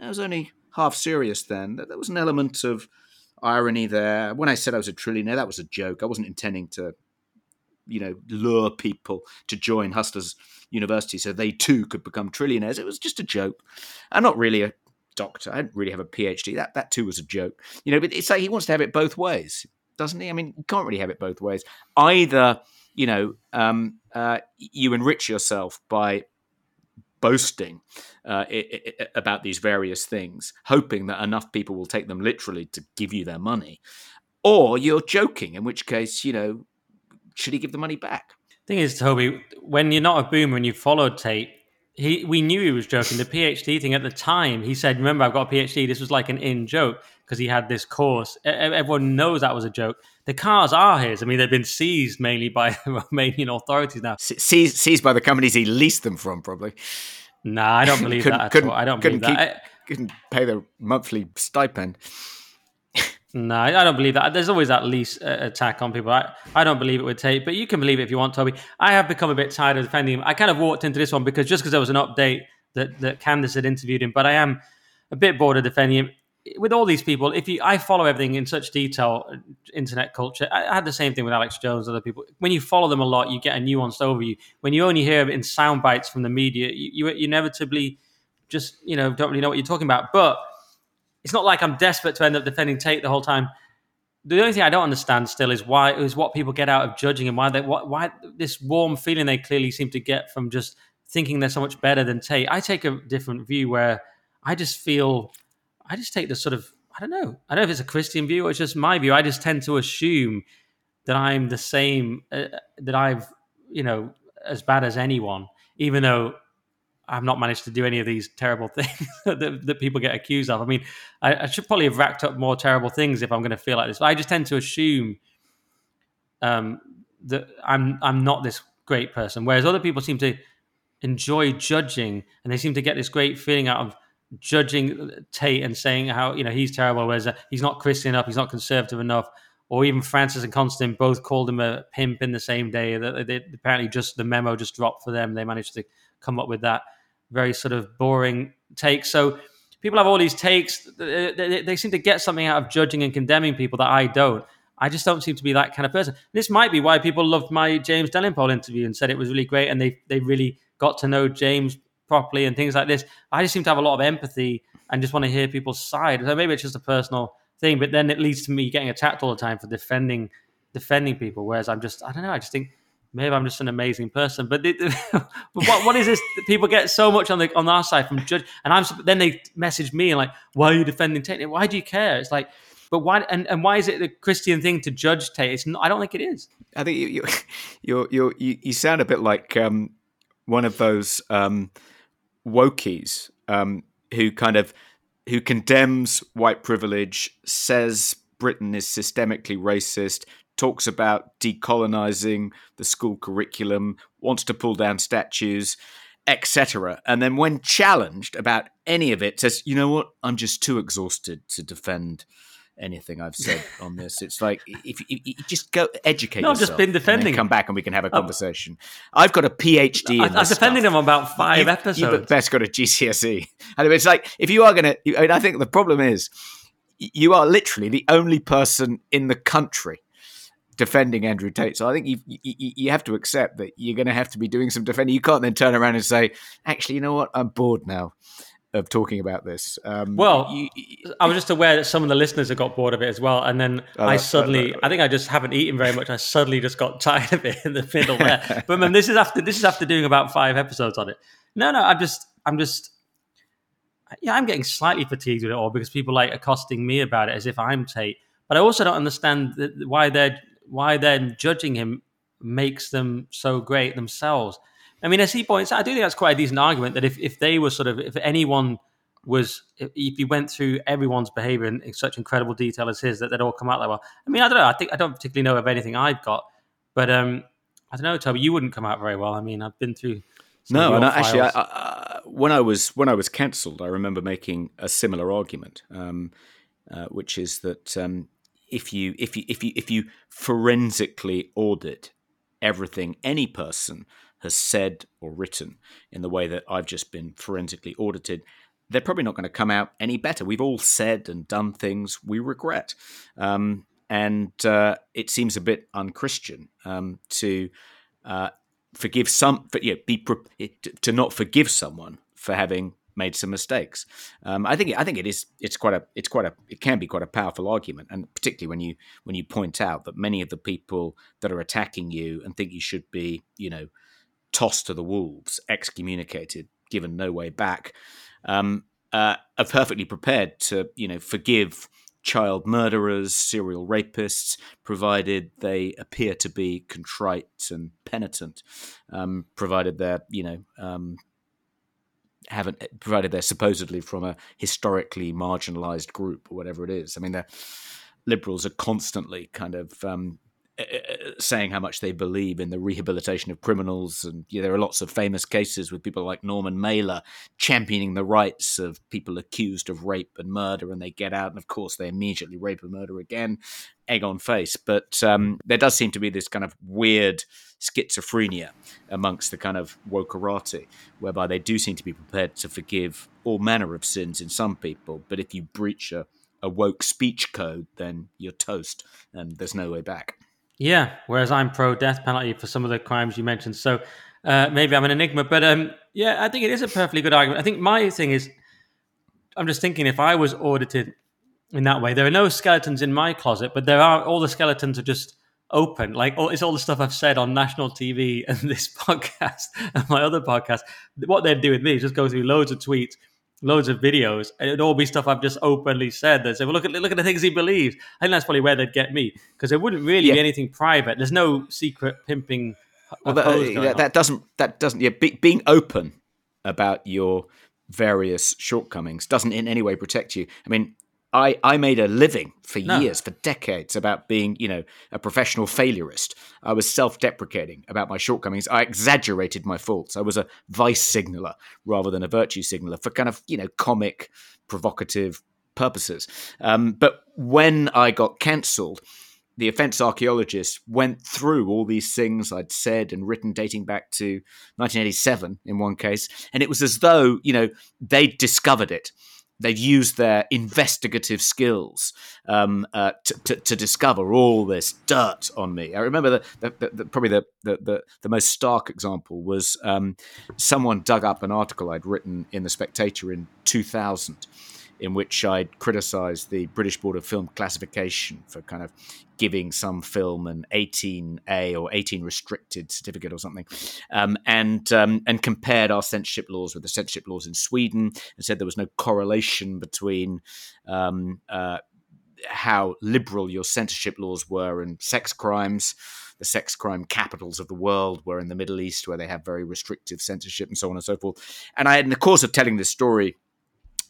that was only half serious then. There was an element of irony there. When I said I was a trillionaire, that was a joke. I wasn't intending to, you know, lure people to join Hustlers University so they too could become trillionaires. It was just a joke. I'm not really a doctor. I didn't really have a PhD. That that too was a joke. You know, but it's like he wants to have it both ways, doesn't he? I mean, you can't really have it both ways. Either, you know, um, uh, you enrich yourself by boasting uh, it, it, about these various things, hoping that enough people will take them literally to give you their money, or you're joking, in which case, you know, should he give the money back? Thing is, Toby, when you're not a boomer and you followed Tate, he we knew he was joking. The PhD thing at the time, he said, "Remember, I've got a PhD." This was like an in joke because he had this course. Everyone knows that was a joke. The cars are his. I mean, they've been seized mainly by Romanian authorities now. Seized, seized by the companies he leased them from, probably. No, nah, I don't believe that at all. I don't believe that. Keep, couldn't pay the monthly stipend. No, I don't believe that. There's always that lease uh, attack on people. I, I don't believe it would take, but you can believe it if you want, Toby. I have become a bit tired of defending him. I kind of walked into this one because just because there was an update that, that Candace had interviewed him, but I am a bit bored of defending him. With all these people, if you, I follow everything in such detail, uh, internet culture. I, I had the same thing with Alex Jones, other people. When you follow them a lot, you get a nuanced overview. When you only hear in sound bites from the media, you, you, inevitably just you know don't really know what you're talking about. But it's not like I'm desperate to end up defending Tate the whole time the only thing I don't understand still is why is what people get out of judging and why they why this warm feeling they clearly seem to get from just thinking they're so much better than Tate. I take a different view where I just feel I just take the sort of I don't know I don't know if it's a Christian view or it's just my view. I just tend to assume that I'm the same uh, that I've you know as bad as anyone, even though I've not managed to do any of these terrible things that, that, people get accused of. I mean, I, I, should probably have racked up more terrible things if I'm going to feel like this. But I just tend to assume um, that I'm I'm not this great person, whereas other people seem to enjoy judging, and they seem to get this great feeling out of judging Tate and saying how you know he's terrible, whereas uh, he's not Christian enough, he's not conservative enough. Or even Francis and Konstantin both called him a pimp in the same day. That apparently just the memo just dropped for them. They managed to come up with that very sort of boring take. So people have all these takes. They, they, they, seem to get something out of judging and condemning people that I don't. I just don't seem to be that kind of person. This might be why people loved my James Delingpole interview and said it was really great, and they they really got to know James properly and things like this. I just seem to have a lot of empathy and just want to hear people's side. So maybe it's just a personal thing, but then it leads to me getting attacked all the time for defending defending people. Whereas I'm just I don't know. I just think maybe I'm just an amazing person. But, what, what is this? People get so much on the on our side from judge, and I'm then they message me and like, why are you defending Tate? Why do you care? It's like, but why and, and why is it the Christian thing to judge Tate? It's not, I don't think it is. I think you you you you, you, you sound a bit like um, one of those um, wokies um, who kind of who condemns white privilege, says Britain is systemically racist, talks about decolonizing the school curriculum, wants to pull down statues, etc. And then, when challenged about any of it, says, "You know what? I'm just too exhausted to defend." Anything I've said on this. It's like if, you just go educate no, I've just been defending. come back and we can have a oh. conversation. I've got a PhD. I, in I've defended him about 5 you, episodes. You've best got a GCSE. And it's like if you are going to. I, mean, I think the problem is you are literally the only person in the country defending Andrew Tate. So I think you, you, you have to accept that you're going to have to be doing some defending. You can't then turn around and say, actually, you know what? I'm bored now of talking about this. Um, well, you, I was just aware that some of the listeners have got bored of it as well, and then oh, I suddenly, I think I just haven't eaten very much. I suddenly just got tired of it in the middle there. but man, this is after this is after doing about five episodes on it. No, no, I'm just, I'm just, yeah, I'm getting slightly fatigued with it all because people like accosting me about it as if I'm Tate. But I also don't understand why they're why they're judging him makes them so great themselves. I mean, as he points out, I do think that's quite a decent argument that if, if they were sort of, if anyone was, if, you went through everyone's behavior in, in, such incredible detail as his, that they'd all come out that well. I mean, I don't know. I think I don't particularly know of anything I've got, but um, I don't know, Toby. You wouldn't come out very well. I mean, I've been through. No, and actually, I, I, when I was when I was cancelled, I remember making a similar argument, um, uh, which is that um, if you if you if you if you forensically audit everything any person has said or written in the way that I've just been forensically audited, they're probably not going to come out any better. We've all said and done things we regret, um, and uh, it seems a bit unchristian um, to uh, forgive some, for, yeah, be to not forgive someone for having made some mistakes. Um, I think I think it is it's quite a it's quite a it can be quite a powerful argument, and particularly when you when you point out that many of the people that are attacking you and think you should be you know tossed to the wolves, excommunicated, given no way back, um, uh, are perfectly prepared to, you know, forgive child murderers, serial rapists, provided they appear to be contrite and penitent, um, provided they're, you know, um, haven't provided they're supposedly from a historically marginalized group or whatever it is. I mean, the liberals are constantly kind of um, saying how much they believe in the rehabilitation of criminals. And yeah, there are lots of famous cases with people like Norman Mailer championing the rights of people accused of rape and murder, and they get out, and of course, they immediately rape and murder again, egg on face. But um, there does seem to be this kind of weird schizophrenia amongst the kind of wokerati, whereby they do seem to be prepared to forgive all manner of sins in some people, but if you breach a a woke speech code, then you're toast and there's no way back. Yeah, whereas I'm pro death penalty for some of the crimes you mentioned. So uh, maybe I'm an enigma, but um, yeah, I think it is a perfectly good argument. I think my thing is, I'm just thinking if I was audited in that way, there are no skeletons in my closet, but there are all the skeletons are just open. Like all, it's all the stuff I've said on national TV and this podcast and my other podcast. What they'd do with me is just go through loads of tweets loads of videos, and it'd all be stuff I've just openly said. They say, "Well, look at look at the things he believes." I think that's probably where they'd get me because there wouldn't really yeah. be anything private. There's no secret pimping. Well, that, uh, that, doesn't that doesn't yeah, be, being open about your various shortcomings doesn't in any way protect you. I mean, I, I made a living for no. years, for decades, about being, you know, a professional failurist. I was self-deprecating about my shortcomings. I exaggerated my faults. I was a vice signaler rather than a virtue signaler for kind of, you know, comic, provocative purposes. Um, but when I got cancelled, the offence archaeologists went through all these things I'd said and written dating back to 1987 in one case, and it was as though, you know, they'd discovered it they've used their investigative skills um, uh, to, to, to, discover all this dirt on me. I remember the, the, the probably the, the, the, most stark example was um, someone dug up an article I'd written in the Spectator in 2000 in which I'd criticised the British Board of Film Classification for kind of giving some film an 18A or 18 restricted certificate or something, um, and um, and compared our censorship laws with the censorship laws in Sweden, and said there was no correlation between. Um, uh, how liberal your censorship laws were and sex crimes the sex crime capitals of the world were in the Middle East, where they have very restrictive censorship and so on and so forth. And I, in the course of telling this story,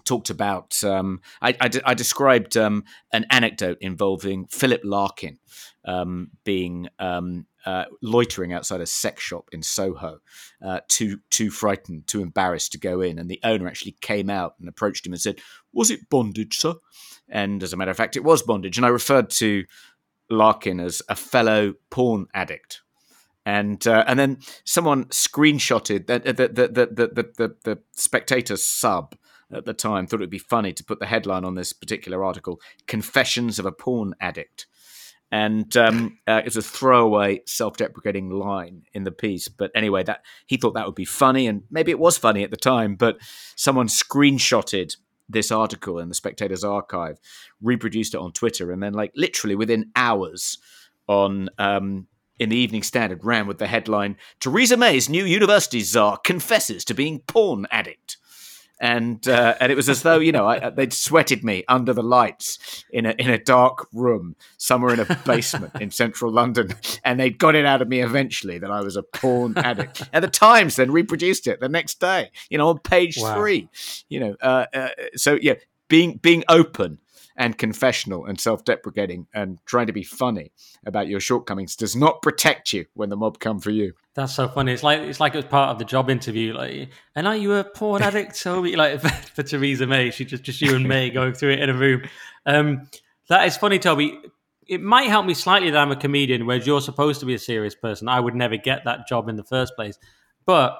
talked about. Um, I, I, I, described um, an anecdote involving Philip Larkin um, being um, uh, loitering outside a sex shop in Soho, uh, too too frightened, too embarrassed to go in, and the owner actually came out and approached him and said, "Was it bondage, sir?" And as a matter of fact, it was bondage. And I referred to Larkin as a fellow porn addict and uh, and then someone screenshotted the the the the the, the, the spectator sub at the time thought it would be funny to put the headline on this particular article Confessions of a Porn Addict. And um, uh, a throwaway, self-deprecating line in the piece. But anyway, that he thought that would be funny, and maybe it was funny at the time. But someone screenshotted this article in the Spectator's archive, reproduced it on Twitter, and then, like literally within hours, on um, in the Evening Standard, ran with the headline: "Theresa May's new university czar confesses to being porn addict." And uh, and it was as though you know I, they'd sweated me under the lights in a in a dark room somewhere in a basement in central London, and they'd got it out of me eventually that I was a porn addict. At the Times then reproduced it the next day, you know, on page wow. three, you know. Uh, uh, so yeah, being being open and confessional and self-deprecating and trying to be funny about your shortcomings does not protect you when the mob come for you. That's so funny. It's like it's like it was part of the job interview. Like, and are you a porn addict? So like for Theresa May, she just just you and May going through it in a room. Um, that is funny, Toby. It might help me slightly that I'm a comedian, whereas you're supposed to be a serious person. I would never get that job in the first place, but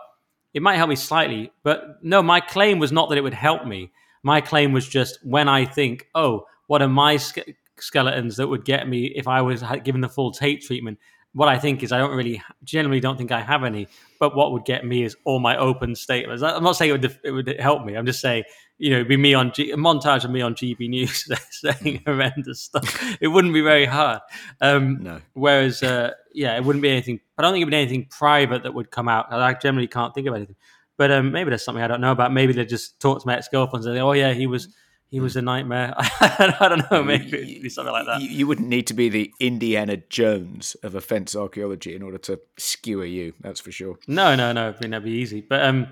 it might help me slightly. But no, my claim was not that it would help me. My claim was just when I think, oh, what are my ske- skeletons that would get me if I was given the full Tate treatment? What I think is I don't really, generally don't think I have any. But what would get me is all my open statements. I'm not saying it would, it would help me. I'm just saying, you know, it'd be me on G- a montage of me on GB News saying horrendous stuff. It wouldn't be very hard. Um, no. Whereas, uh, yeah, it wouldn't be anything. I don't think it would be anything private that would come out. I generally can't think of anything. But um, maybe there's something I don't know about. Maybe they just talked to my ex girlfriend and say, "Oh yeah, he was he was a nightmare." I don't know. Maybe it'd be something like that. You, wouldn't need to be the Indiana Jones of offence archaeology in order to skewer you. That's for sure. No, no, no. It'd never be easy. But um,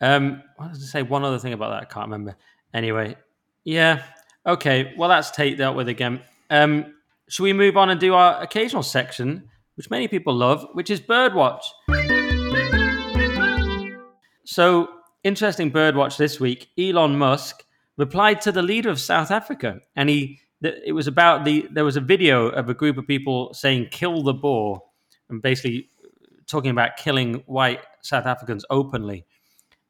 um, I was to say one other thing about that. I can't remember. Anyway, yeah. Okay. Well, that's Tate dealt with again. Um, should we move on and do our occasional section, which many people love, which is Birdwatch? So, interesting birdwatch this week. Elon Musk replied to the leader of South Africa, and he it was about the there was a video of a group of people saying "kill the Boer" and basically talking about killing white South Africans openly.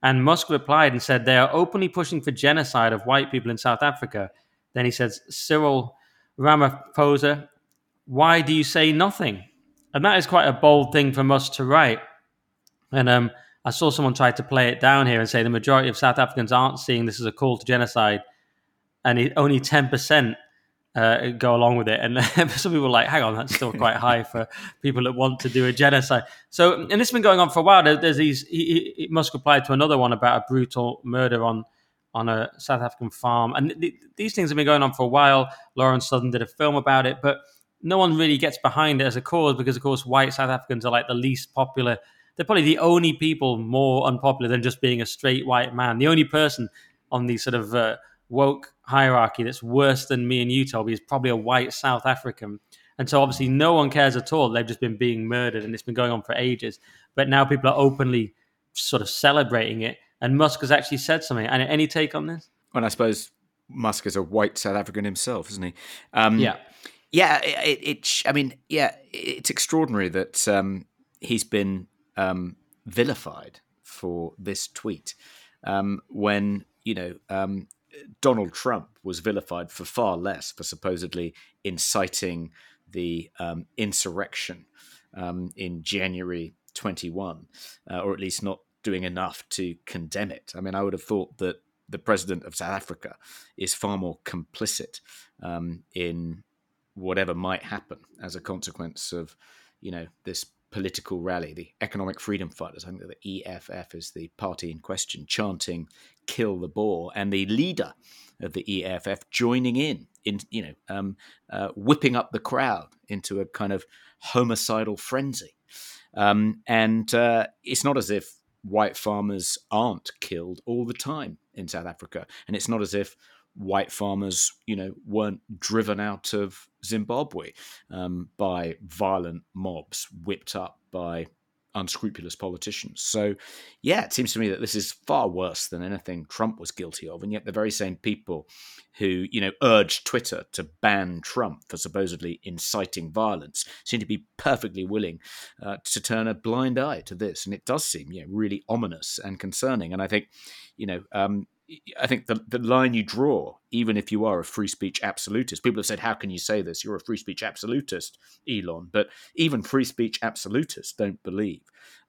And Musk replied and said they are openly pushing for genocide of white people in South Africa. Then he says, Cyril Ramaphosa, why do you say nothing? And that is quite a bold thing for Musk to write. And um, I saw someone try to play it down here and say the majority of South Africans aren't seeing this as a call to genocide, and only ten percent uh, go along with it. And some people are like, hang on, that's still quite high for people that want to do a genocide. So, and this has been going on for a while. There's these. He, he, Musk replied to another one about a brutal murder on on a South African farm, and th- these things have been going on for a while. Lauren Southern did a film about it, but no one really gets behind it as a cause because, of course, white South Africans are like the least popular they're probably the only people more unpopular than just being a straight white man. The only person on the sort of uh, woke hierarchy that's worse than me and you, Toby, is probably a white South African. And so obviously no one cares at all. They've just been being murdered and it's been going on for ages. But now people are openly sort of celebrating it. And Musk has actually said something. And any take on this? Well, I suppose Musk is a white South African himself, isn't he? Um, yeah. Yeah, it, it, I mean, yeah, it's extraordinary that um, he's been um, vilified for this tweet um, when you know um, Donald Trump was vilified for far less for supposedly inciting the um, insurrection um, in January 21, uh, or at least not doing enough to condemn it. I mean, I would have thought that the president of South Africa is far more complicit um, in whatever might happen as a consequence of you know this political rally, the Economic Freedom Fighters, I think the EFF is the party in question, chanting "Kill the Boer," and the leader of the EFF joining in, in you know, um, uh, whipping up the crowd into a kind of homicidal frenzy. Um, and uh, it's not as if white farmers aren't killed all the time in South Africa, and it's not as if white farmers, you know, weren't driven out of Zimbabwe um, by violent mobs whipped up by unscrupulous politicians. So, yeah, it seems to me that this is far worse than anything Trump was guilty of. And yet, the very same people who, you know, urged Twitter to ban Trump for supposedly inciting violence seem to be perfectly willing uh, to turn a blind eye to this. And it does seem, you know, really ominous and concerning. And I think, you know, um, I think the, the line you draw, even if you are a free speech absolutist, people have said, How can you say this? You're a free speech absolutist, Elon. But even free speech absolutists don't believe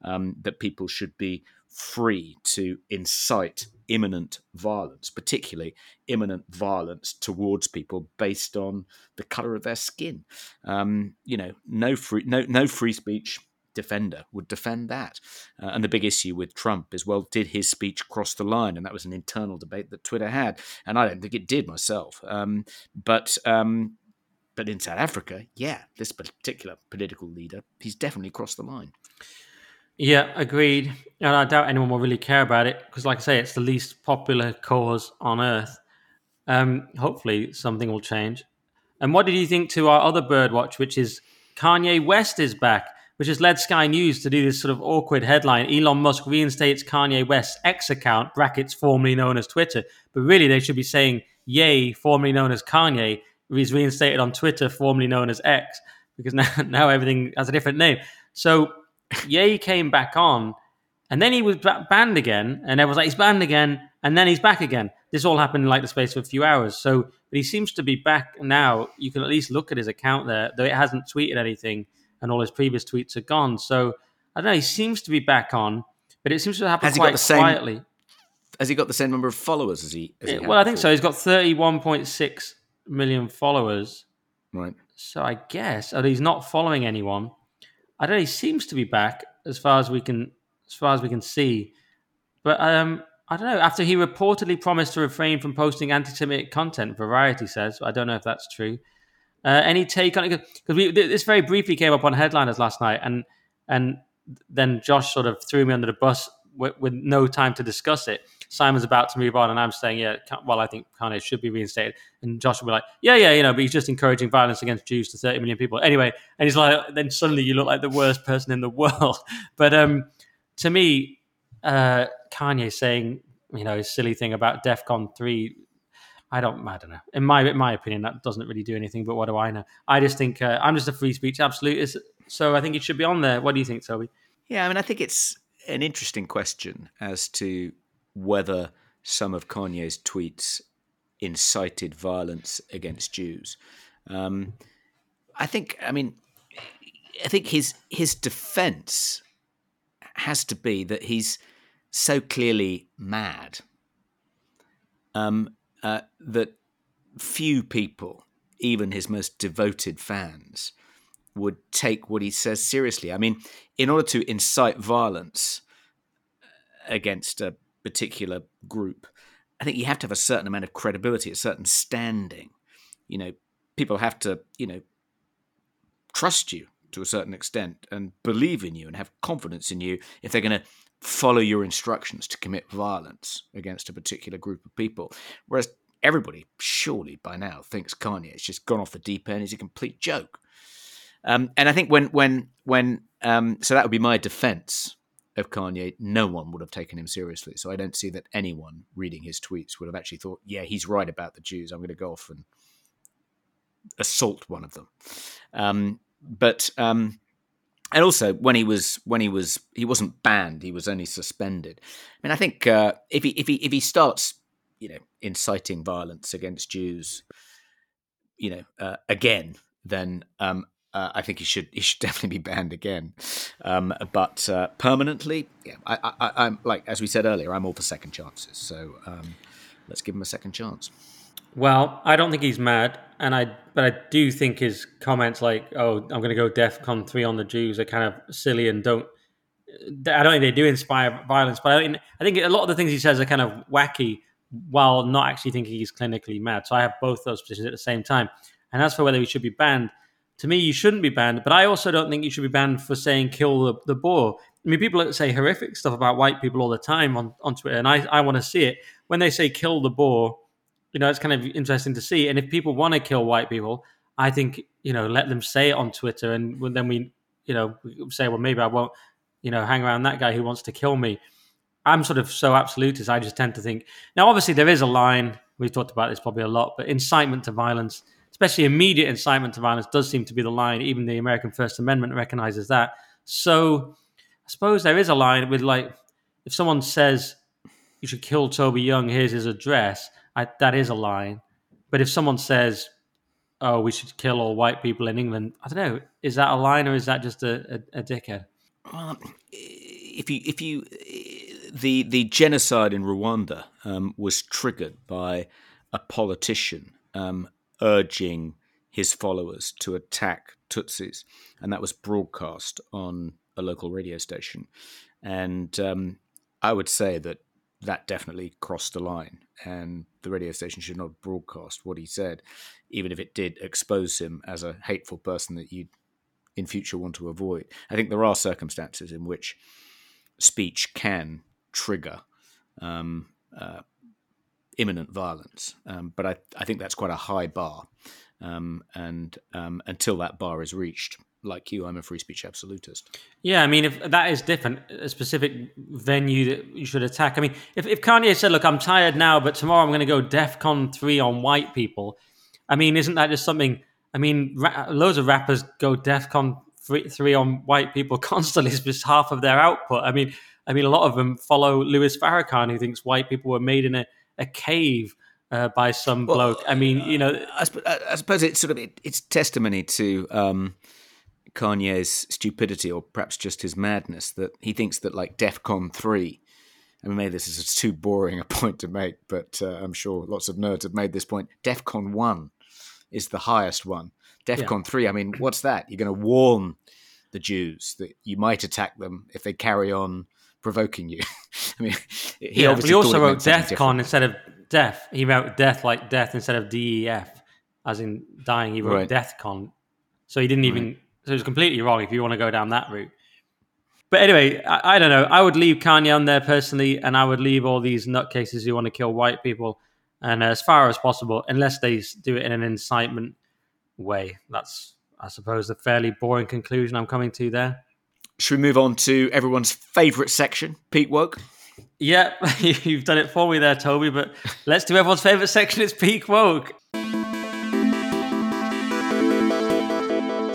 um, that people should be free to incite imminent violence, particularly imminent violence towards people based on the color of their skin. Um, you know, no free, no, no free speech defender would defend that. Uh, and the big issue with Trump is, well, did his speech cross the line? And that was an internal debate that Twitter had, and I don't think it did myself. Um, but um, but in South Africa, yeah, this particular political leader, he's definitely crossed the line. Yeah, agreed. And I doubt anyone will really care about it because, like I say, it's the least popular cause on earth. Um, hopefully, something will change. And what did you think to our other birdwatch, which is Kanye West is back? Which has led Sky News to do this sort of awkward headline Elon Musk reinstates Kanye West's X account, brackets formerly known as Twitter. But really, they should be saying Ye, formerly known as Kanye, is reinstated on Twitter, formerly known as X, because now, now everything has a different name. So Ye came back on, and then he was banned again, and everyone's like, he's banned again, and then he's back again. This all happened in like the space of a few hours. So, but he seems to be back now. You can at least look at his account there, though it hasn't tweeted anything and all his previous tweets are gone. So I don't know. He seems to be back on, but it seems to happen quite quietly. Has he got the same number of followers as he? As he well, I think so. He's got thirty-one point six million followers. Right. So I guess, although he's not following anyone, I don't know. He seems to be back as far as we can, as far as we can see. but um, I don't know. After he reportedly promised to refrain from posting anti-Semitic content, Variety says. I don't know if that's true. Uh, any take on it? Because we this very briefly came up on headliners last night, and and then Josh sort of threw me under the bus with, with, no time to discuss it. Simon's about to move on, and I'm saying, yeah, well, I think Kanye should be reinstated. And Josh will be like, yeah, yeah, you know, but he's just encouraging violence against Jews to 30 million people. Anyway, and he's like, then suddenly you look like the worst person in the world. But um, to me, uh, Kanye saying, you know, silly thing about DEFCON 3 I don't, I don't know. In my in my opinion, that doesn't really do anything. But what do I know? I just think uh, I'm just a free speech absolutist, so I think it should be on there. What do you think, Toby? Yeah, I mean, I think it's an interesting question as to whether some of Kanye's tweets incited violence against Jews. Um, I think, I mean, I think his his defense has to be that he's so clearly mad um, uh, that few people, even his most devoted fans, would take what he says seriously. I mean, in order to incite violence against a particular group, I think you have to have a certain amount of credibility, a certain standing. You know, people have to, you know, trust you to a certain extent and believe in you and have confidence in you if they're going to follow your instructions to commit violence against a particular group of people. Whereas everybody, surely by now, thinks Kanye has just gone off the deep end. He's a complete joke. Um, and I think when when when um, so that would be my defense of Kanye. No one would have taken him seriously. So I don't see that anyone reading his tweets would have actually thought, "Yeah, he's right about the Jews. I'm going to go off and assault one of them." Um, but um, and also when he was when he was he wasn't banned, he was only suspended. I mean, I think uh, if he if he if he starts, you know, inciting violence against Jews, you know, uh, again, then um, uh, I think he should he should definitely be banned again. Um, but uh, permanently, yeah, I, I, am like as we said earlier, I'm all for second chances. So um, let's give him a second chance. Well, I don't think he's mad, and I but I do think his comments like, "Oh, I'm going to go DefCon three on the Jews" are kind of silly and don't. I don't think they do inspire violence, but I, I think a lot of the things he says are kind of wacky, while not actually thinking he's clinically mad. So I have both those positions at the same time. And as for whether he should be banned, to me, you shouldn't be banned. But I also don't think you should be banned for saying kill the, the Boer. I mean, people say horrific stuff about white people all the time on, on Twitter, and I, I want to see it. When they say kill the Boer, you know, it's kind of interesting to see. And if people want to kill white people, I think, you know, let them say it on Twitter. And then we, you know, say, well, maybe I won't, you know, hang around that guy who wants to kill me. I'm sort of so absolutist. I just tend to think. Now, obviously, there is a line. We've talked about this probably a lot, but incitement to violence especially immediate incitement to violence, does seem to be the line. Even the American First Amendment recognizes that. So I suppose there is a line with like, if someone says you should kill Toby Young, here's his address, I, that is a line. But if someone says, oh, we should kill all white people in England, I don't know, is that a line or is that just a, a, a dickhead? Well, if you, if you, the the genocide in Rwanda um, was triggered by a politician um, urging his followers to attack Tutsis, and that was broadcast on a local radio station. And um, I would say that that definitely crossed the line, and the radio station should not broadcast what he said, even if it did expose him as a hateful person that you in future want to avoid. I think there are circumstances in which speech can trigger um, uh, imminent violence. Um, but I, I think that's quite a high bar. Um, and um, until that bar is reached, like you, I'm a free speech absolutist. Yeah, I mean, if that is different, a specific venue that you should attack. I mean, if, if Kanye said, "Look, I'm tired now, but tomorrow I'm going to go DefCon three on white people," I mean, isn't that just something? I mean, ra- loads of rappers go DefCon three, three on white people constantly. It's just half of their output. I mean, I mean, a lot of them follow Louis Farrakhan, who thinks white people were made in a a cave uh, by some well, bloke. I mean, you know, I, I suppose it's sort of it, it's testimony to um, Kanye's stupidity, or perhaps just his madness, that he thinks that like DefCon three. I mean, maybe this is too boring a point to make, but uh, I'm sure lots of nerds have made this point. DEFCON 1 is the highest one. DEFCON yeah. 3, I mean, what's that? You're going to warn the Jews that you might attack them if they carry on provoking you. I mean, he, yeah, he also wrote Death Con instead of death. He wrote death like death instead of DEF, as in dying. He wrote right. Death Con. So he didn't even. Right. So it was completely wrong if you want to go down that route. But anyway, I, I, don't know. I would leave Kanye on there personally, and I would leave all these nutcases who want to kill white people, and uh, as far as possible, unless they do it in an incitement way. That's, I suppose, a fairly boring conclusion I'm coming to there. Should we move on to everyone's favourite section, Peak Woke? Yeah, you've done it for me there, Toby. But let's do everyone's favourite section. It's Peak Woke.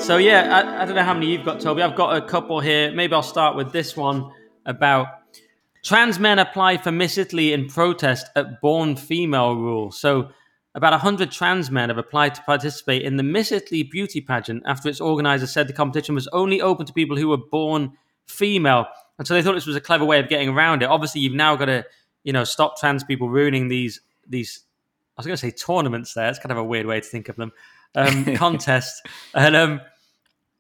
So yeah, I, I, don't know how many you've got, Toby. I've got a couple here. Maybe I'll start with this one about trans men apply for Miss Italy in protest at born female rule. So about 100 trans men have applied to participate in the Miss Italy beauty pageant after its organizer said the competition was only open to people who were born female. And so they thought this was a clever way of getting around it. Obviously, you've now got to, you know, stop trans people ruining these these I was going to say tournaments there. It's kind of a weird way to think of them. Um, contests. And um,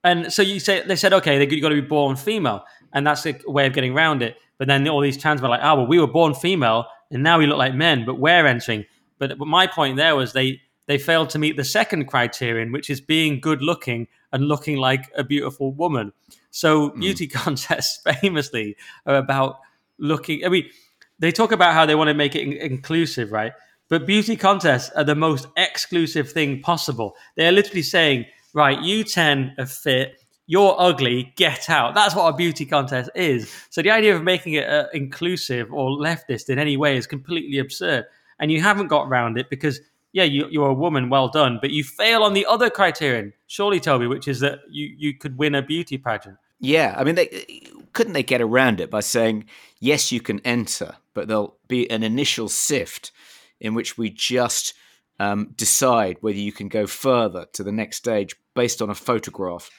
and so you say they said, okay, they got to be born female, and that's a way of getting around it. But then all these trans were like, oh well, we were born female, and now we look like men, but we're entering. But, but my point there was they they failed to meet the second criterion, which is being good looking and looking like a beautiful woman. So mm. beauty contests famously are about looking. I mean, they talk about how they want to make it in- inclusive, right? But beauty contests are the most exclusive thing possible. They are literally saying right, you 10 are fit, you're ugly, get out. That's what a beauty contest is. So the idea of making it uh, inclusive or leftist in any way is completely absurd. And you haven't got around it because, yeah, you, you're a woman, well done, but you fail on the other criterion, surely, Toby, which is that you, you could win a beauty pageant. Yeah, I mean, they, couldn't they get around it by saying, yes, you can enter, but there'll be an initial sift in which we just um, decide whether you can go further to the next stage based on a photograph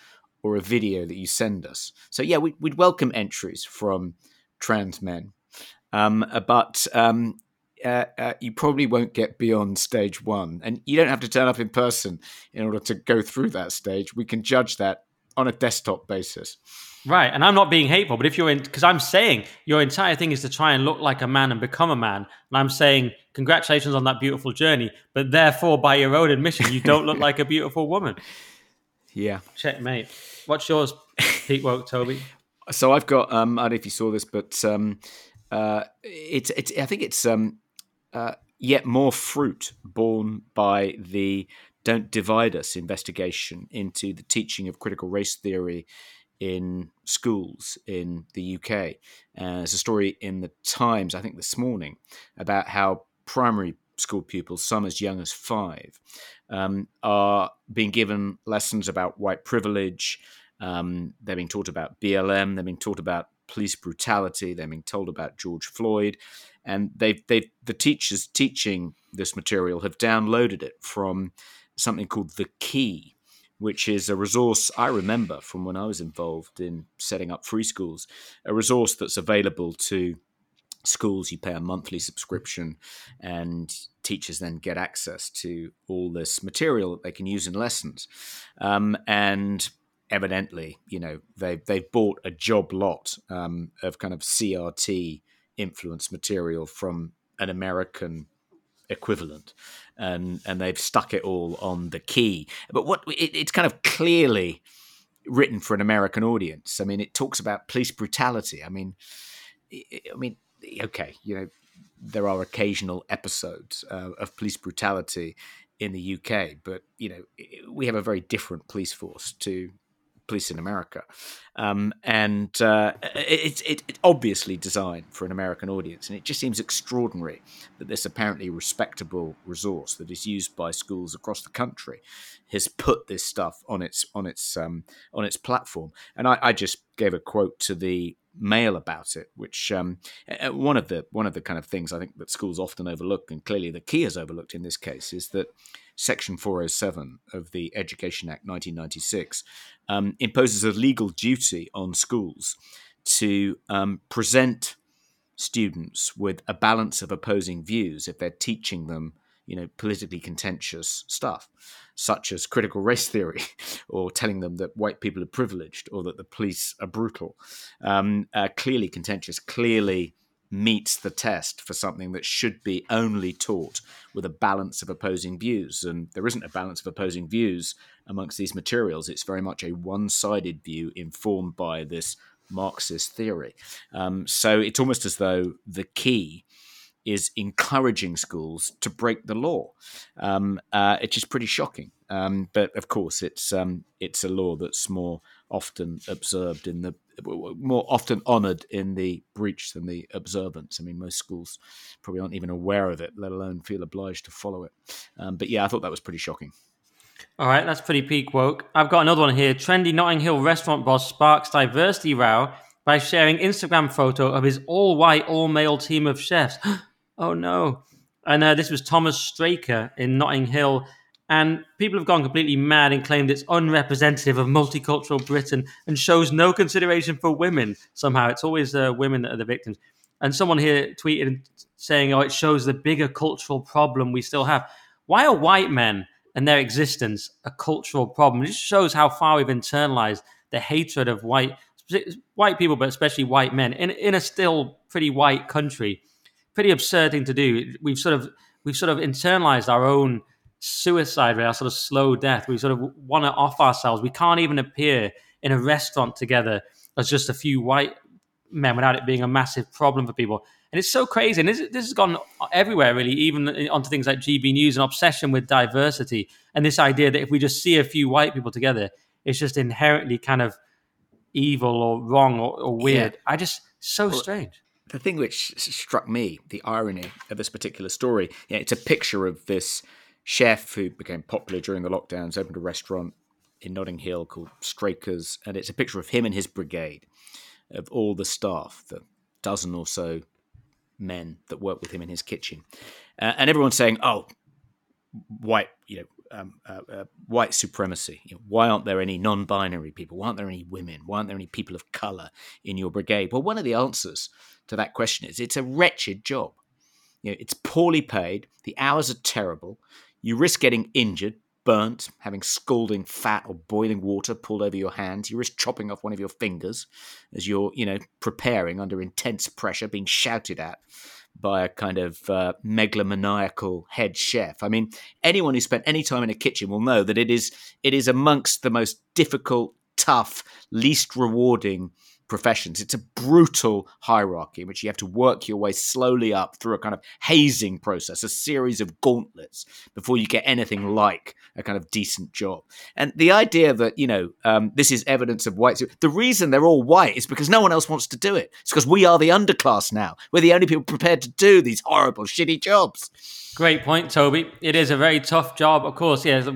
or a video that you send us. So yeah, we, would welcome entries from trans men, um, but um, uh, uh, you probably won't get beyond stage one, and you don't have to turn up in person in order to go through that stage. We can judge that on a desktop basis. Right, and I'm not being hateful, but if you're in, because I'm saying your entire thing is to try and look like a man and become a man, and I'm saying congratulations on that beautiful journey, but therefore, by your own admission, you don't look like a beautiful woman. Yeah. Checkmate. What's yours, Peak Woke, Toby? So I've got um I don't know if you saw this, but um uh it's it's I think it's um uh yet more fruit borne by the Don't Divide Us investigation into the teaching of critical race theory in schools in the UK. Uh, there's a story in the Times, I think this morning, about how primary school pupils, some as young as five, um, are being given lessons about white privilege. Um, they're being taught about BLM. They're being taught about police brutality. They're being told about George Floyd, and they they the teachers teaching this material have downloaded it from something called the Key, which is a resource I remember from when I was involved in setting up free schools, a resource that's available to schools you pay a monthly subscription and teachers then get access to all this material that they can use in lessons. Um, and evidently you know they they've bought a job lot um, of kind of crt influence material from an american equivalent and and they've stuck it all on the key. But what it, it's kind of clearly written for an american audience. I mean it talks about police brutality. I mean I mean, okay, you know, there are occasional episodes uh, of police brutality in the UK, but you know, we have a very different police force to police in America, um, and uh, it's it, it, obviously designed for an American audience, and it just seems extraordinary that this apparently respectable resource that is used by schools across the country has put this stuff on its on its um, on its platform. And I, I just gave a quote to the mail about it, which um, one of the one of the kind of things I think that schools often overlook, and clearly the key is overlooked in this case, is that Section 407 of the Education Act 1996 um, imposes a legal duty on schools to um, present students with a balance of opposing views if they're teaching them you know, politically contentious stuff, such as critical race theory, or telling them that white people are privileged or that the police are brutal. Um, uh, clearly contentious, clearly meets the test for something that should be only taught with a balance of opposing views. And there isn't a balance of opposing views amongst these materials. It's very much a one sided view informed by this Marxist theory. Um, so it's almost as though the key is encouraging schools to break the law. Um, uh, it's just pretty shocking. Um, but of course, it's um, it's a law that's more often observed in the more often honoured in the breach than the observance. I mean, most schools probably aren't even aware of it, let alone feel obliged to follow it. Um, but yeah, I thought that was pretty shocking. All right, that's pretty peak woke. I've got another one here. Trendy Notting Hill restaurant boss sparks diversity row by sharing Instagram photo of his all-white, all-male team of chefs. oh no! And uh, this was Thomas Straker in Notting Hill, and people have gone completely mad and claimed it's unrepresentative of multicultural Britain and shows no consideration for women. Somehow, it's always uh, women that are the victims. And someone here tweeted saying, "Oh, it shows the bigger cultural problem we still have. Why are white men and their existence a cultural problem? It just shows how far we've internalized the hatred of white white people, but especially white men in in a still pretty white country. Pretty absurd thing to do. We've sort of we've sort of internalized our own." suicide rate, our sort of slow death. We sort of want to off ourselves. We can't even appear in a restaurant together as just a few white men without it being a massive problem for people. And it's so crazy. And this, this has gone everywhere, really, even onto things like GB News, and obsession with diversity. And this idea that if we just see a few white people together, it's just inherently kind of evil or wrong or, or weird. Yeah. I just, so well, strange. The thing which struck me, the irony of this particular story, yeah, it's a picture of this chef who became popular during the lockdowns, opened a restaurant in Notting Hill called Straker's, and it's a picture of him and his brigade, of all the staff, the dozen or so men that work with him in his kitchen, uh, and everyone's saying, "Oh, white, you know, um, uh, uh, white supremacy. You know, why aren't there any non-binary people? Why aren't there any women? Why aren't there any people of color in your brigade?" Well, one of the answers to that question is it's a wretched job. You know, it's poorly paid. The hours are terrible. You risk getting injured, burnt, having scalding fat or boiling water pulled over your hands. You risk chopping off one of your fingers as you're, you know, preparing under intense pressure, being shouted at by a kind of uh, megalomaniacal head chef. I mean, anyone who spent any time in a kitchen will know that it is it is amongst the most difficult, tough, least rewarding professions. It's a brutal hierarchy in which you have to work your way slowly up through a kind of hazing process, a series of gauntlets before you get anything like a kind of decent job. And the idea that, you know, um, this is evidence of white, the reason they're all white is because no one else wants to do it. It's because we are the underclass now. We're the only people prepared to do these horrible, shitty jobs. Great point, Toby. It is a very tough job, of course. Yeah,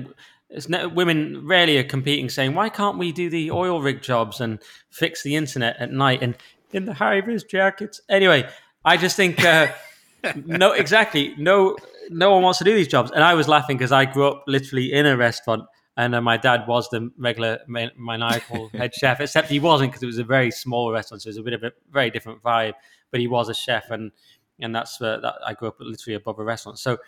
no, women rarely are competing, saying, "Why can't we do the oil rig jobs and fix the internet at night and in the high vis jackets?" Anyway, I just think uh, no, exactly, no, no one wants to do these jobs. And I was laughing because I grew up literally in a restaurant, and uh, my dad was the regular maniacal head chef, except he wasn't because it was a very small restaurant, so it was a bit of a very different vibe. But he was a chef, and and that's uh, that I grew up literally above a restaurant, so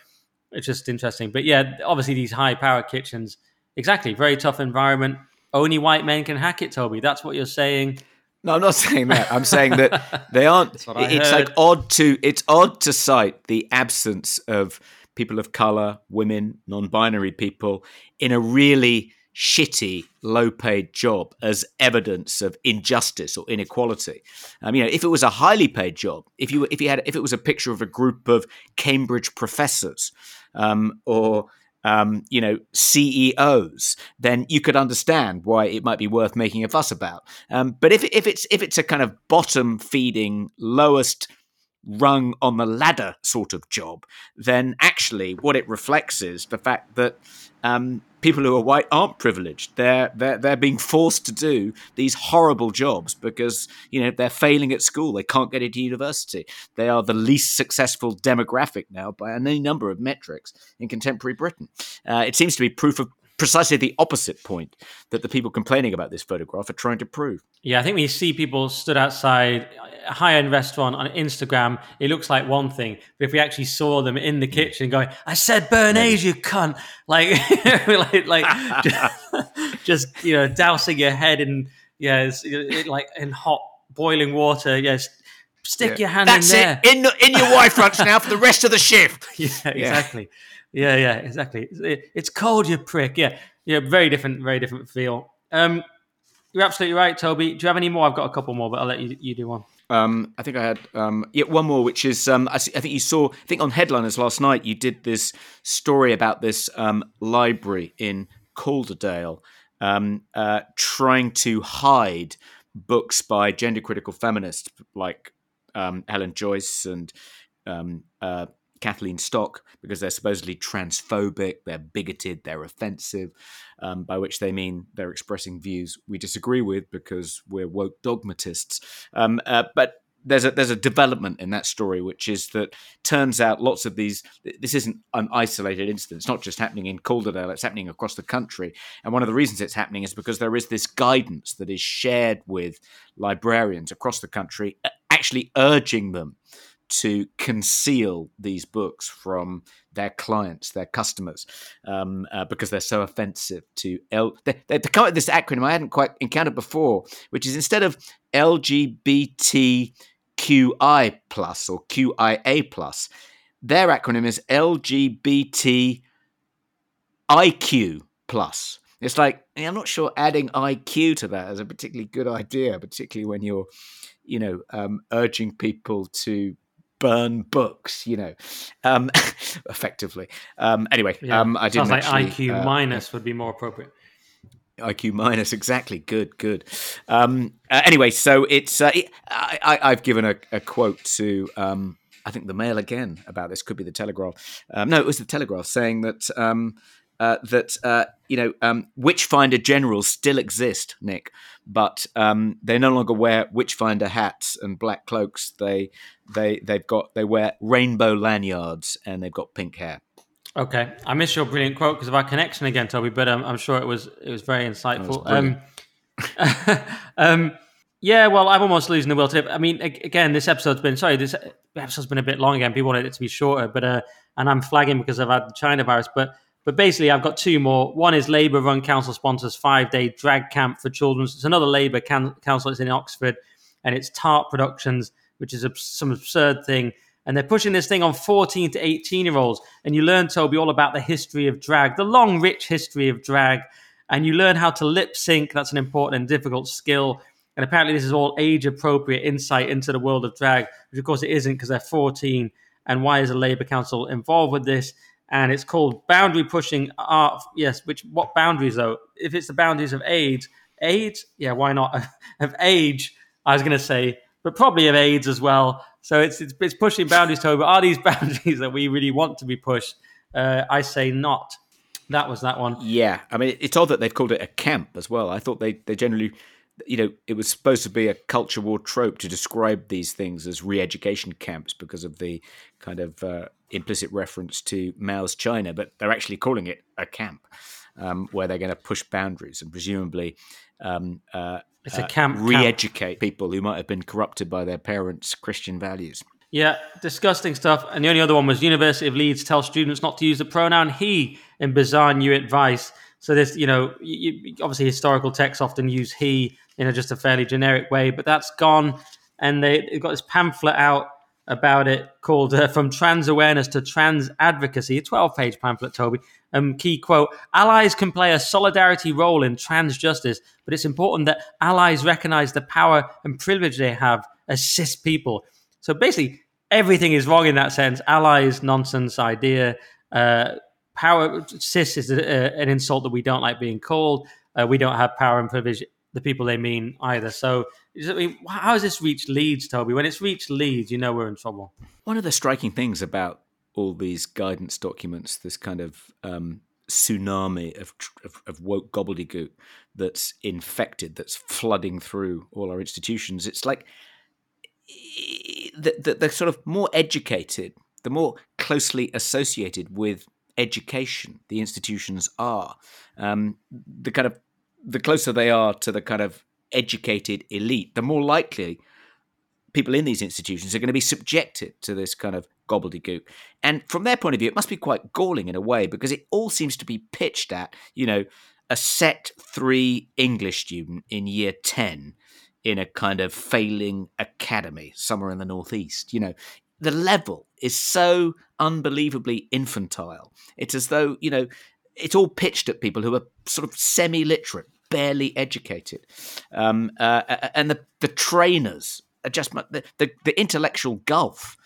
it's just interesting. But yeah, obviously these high power kitchens, exactly, very tough environment. Only white men can hack it, Toby. That's what you're saying. No, I'm not saying that. I'm saying that they aren't. it's heard. like odd to it's odd to cite the absence of people of color, women, non-binary people in a really shitty, low-paid job as evidence of injustice or inequality. Um, you know, if it was a highly paid job, if you if you had if it was a picture of a group of Cambridge professors um, or um, you know CEOs, then you could understand why it might be worth making a fuss about. Um, but if if it's if it's a kind of bottom feeding, lowest rung on the ladder sort of job, then actually what it reflects is the fact that um, people who are white aren't privileged. They're, they're they're being forced to do these horrible jobs because you know they're failing at school. They can't get into university. They are the least successful demographic now by any number of metrics in contemporary Britain. Uh, it seems to be proof of precisely the opposite point that the people complaining about this photograph are trying to prove. Yeah, I think we see people stood outside a high end restaurant on Instagram, it looks like one thing. But if we actually saw them in the mm. kitchen going, "I said Béarnaise, you cunt," like, like, like, just, just, you know, dousing your head in yeah, it's, it, like in hot boiling water. Yes, stick yeah. your hand That's in there. It. In in your wife fronts now for the rest of the shift. yeah, exactly. Yeah, yeah, yeah, exactly. It's cold, you prick. Yeah, yeah. Very different, very different feel. Um, you're absolutely right, Toby. Do you have any more? I've got a couple more, but I'll let you you do one. Um, I think I had um, yeah, one more, which is um, I, I, think you saw. I think on headliners last night you did this story about this um, library in Calderdale um, uh, trying to hide books by gender critical feminists like um, Helen Joyce and uh, Kathleen Stock because they're supposedly transphobic, they're bigoted, they're offensive, um, by which they mean they're expressing views we disagree with because we're woke dogmatists. Um, uh, but there's a there's a development in that story, which is that turns out lots of these. This isn't an isolated incident. It's not just happening in Calderdale. It's happening across the country. And one of the reasons it's happening is because there is this guidance that is shared with librarians across the country, actually urging them to conceal these books from their clients, their customers, um, uh, because they're so offensive to L. They, they, come up with this acronym I hadn't quite encountered before, which is instead of LGBTQI plus or QIA plus. Their acronym is LGBT IQ plus. It's like I'm not sure adding IQ to that is a particularly good idea, particularly when you're, you know, um, urging people to burn books. You know, um, effectively. Um, anyway, yeah. um, I didn't. Sounds like IQ uh, minus would be more appropriate. IQ minus, exactly. Good, good. Um, uh, anyway, so it's uh, it, I, have given a, a, quote to um, I think the Mail again about this. Could be the Telegraph. Um, no, it was the Telegraph saying that um, uh, that uh, you know um, witchfinder generals still exist, Nick, but um, they no longer wear witchfinder hats and black cloaks. They they they've got they wear rainbow lanyards and they've got pink hair. Okay, I missed your brilliant quote because of our connection again, Toby. But um, I'm sure it was it was very insightful. Was um, um, yeah, well, I'm almost losing the will to. I mean, again, this episode's been sorry, this episode's been a bit long again. People wanted it to be shorter, but uh, and I'm flagging because I've had the China virus. But but basically, I've got two more. One is Labour run council sponsors five day drag camp for children. It's another Labour can- council. It's in Oxford, and it's Tart Productions, which is a, some absurd thing and they're pushing this thing on 14 to 18 year olds. And you learn, Toby, all about the history of drag, the long, rich history of drag. And you learn how to lip sync. That's an important and difficult skill. And apparently, this is all age appropriate insight into the world of drag, which of course it isn't because they're 14. And why is a Labour Council involved with this? And it's called boundary pushing art. Yes, which what boundaries though? If it's the boundaries of age, age, yeah, why not? of age, I was going to say, but probably of AIDS as well. So it's, it's, it's pushing boundaries, Toby. But are these boundaries that we really want to be pushed? Uh, I say not. That was that one. Yeah, I mean, it's odd that they've called it a camp as well. I thought they they generally, you know, it was supposed to be a culture war trope to describe these things as re-education camps because of the kind of uh, implicit reference to Mao's China, but they're actually calling it a camp um, where they're going to push boundaries and presumably um, uh, it's a uh, camp. re-educate camp. people who might have been corrupted by their parents' Christian values. Yeah, disgusting stuff. And the only other one was University of Leeds tells students not to use the pronoun he in bizarre new advice. So this, you know, you, obviously historical texts often use he in a, just a fairly generic way, but that's gone. And they, have got this pamphlet out about it called uh, From Trans Awareness to Trans Advocacy, a 12 page pamphlet, Toby. Um, key quote Allies can play a solidarity role in trans justice, but it's important that allies recognize the power and privilege they have as cis people. So basically, everything is wrong in that sense. Allies, nonsense idea. Uh, power, cis is a, a, an insult that we don't like being called. Uh, we don't have power and privilege the people they mean either. So, I mean, how has this reached Leeds, Toby? When it's reached Leeds, you know we're in trouble. One of the striking things about all these guidance documents, this kind of um, tsunami of, of, of, woke gobbledygook that's infected, that's flooding through all our institutions, it's like the, the, the sort of more educated, the more closely associated with education the institutions are, um, the kind of the closer they are to the kind of educated elite, the more likely people in these institutions are going to be subjected to this kind of gobbledygook. And from their point of view, it must be quite galling in a way because it all seems to be pitched at, you know, a set three English student in year 10 in a kind of failing academy somewhere in the Northeast. You know, the level is so unbelievably infantile. It's as though, you know, it's all pitched at people who are sort of semi literate, barely educated. Um, uh, and the, the trainers are just the, the, the intellectual gulf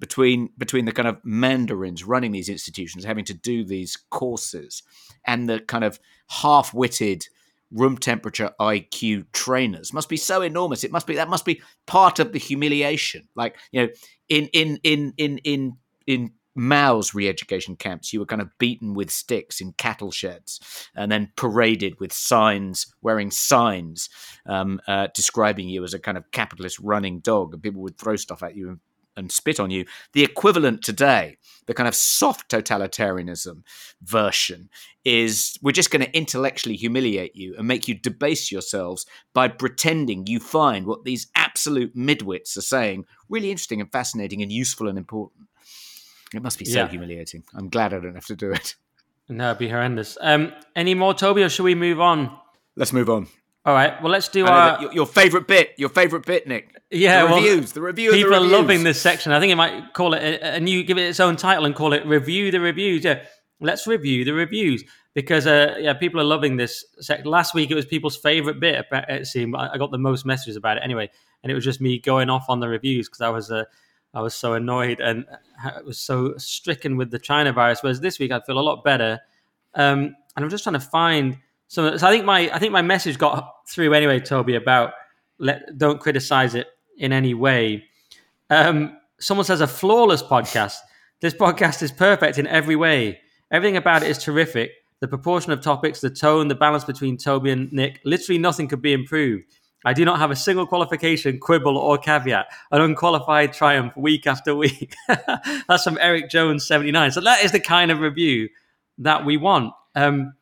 between between the kind of mandarins running these institutions, having to do these courses, and the kind of half-witted room temperature IQ trainers must be so enormous. It must be that must be part of the humiliation. Like you know, in in in in in in Mao's re-education camps, you were kind of beaten with sticks in cattle sheds, and then paraded with signs, wearing signs um, uh, describing you as a kind of capitalist running dog, and people would throw stuff at you and and spit on you. The equivalent today, the kind of soft totalitarianism version, is we're just going to intellectually humiliate you and make you debase yourselves by pretending you find what these absolute midwits are saying really interesting and fascinating and useful and important. It must be so yeah. humiliating. I'm glad I don't have to do it. No, it'd be horrendous. Um, any more, Toby, or should we move on? Let's move on. All right. Well, let's do our your, your, favorite bit. Your favorite bit, Nick. Yeah, the reviews. Well, the review. People the are loving this section. I think it might call it a, a, new, give it its own title, and call it "Review the Reviews." Yeah, let's review the reviews because uh, yeah, people are loving this section. Last week it was people's favorite bit. It seemed I got the most messages about it anyway, and it was just me going off on the reviews because I was uh, I was so annoyed and I was so stricken with the China virus. Whereas this week I feel a lot better, um, and I'm just trying to find so, so I think my I think my message got through anyway, Toby, about let don't criticize it in any way. Um, someone says a flawless podcast. This podcast is perfect in every way. Everything about it is terrific. The proportion of topics, the tone, the balance between Toby and Nick, literally nothing could be improved. I do not have a single qualification, quibble, or caveat. An unqualified triumph week after week. That's from Eric Jones, 79. So that is the kind of review that we want. Um,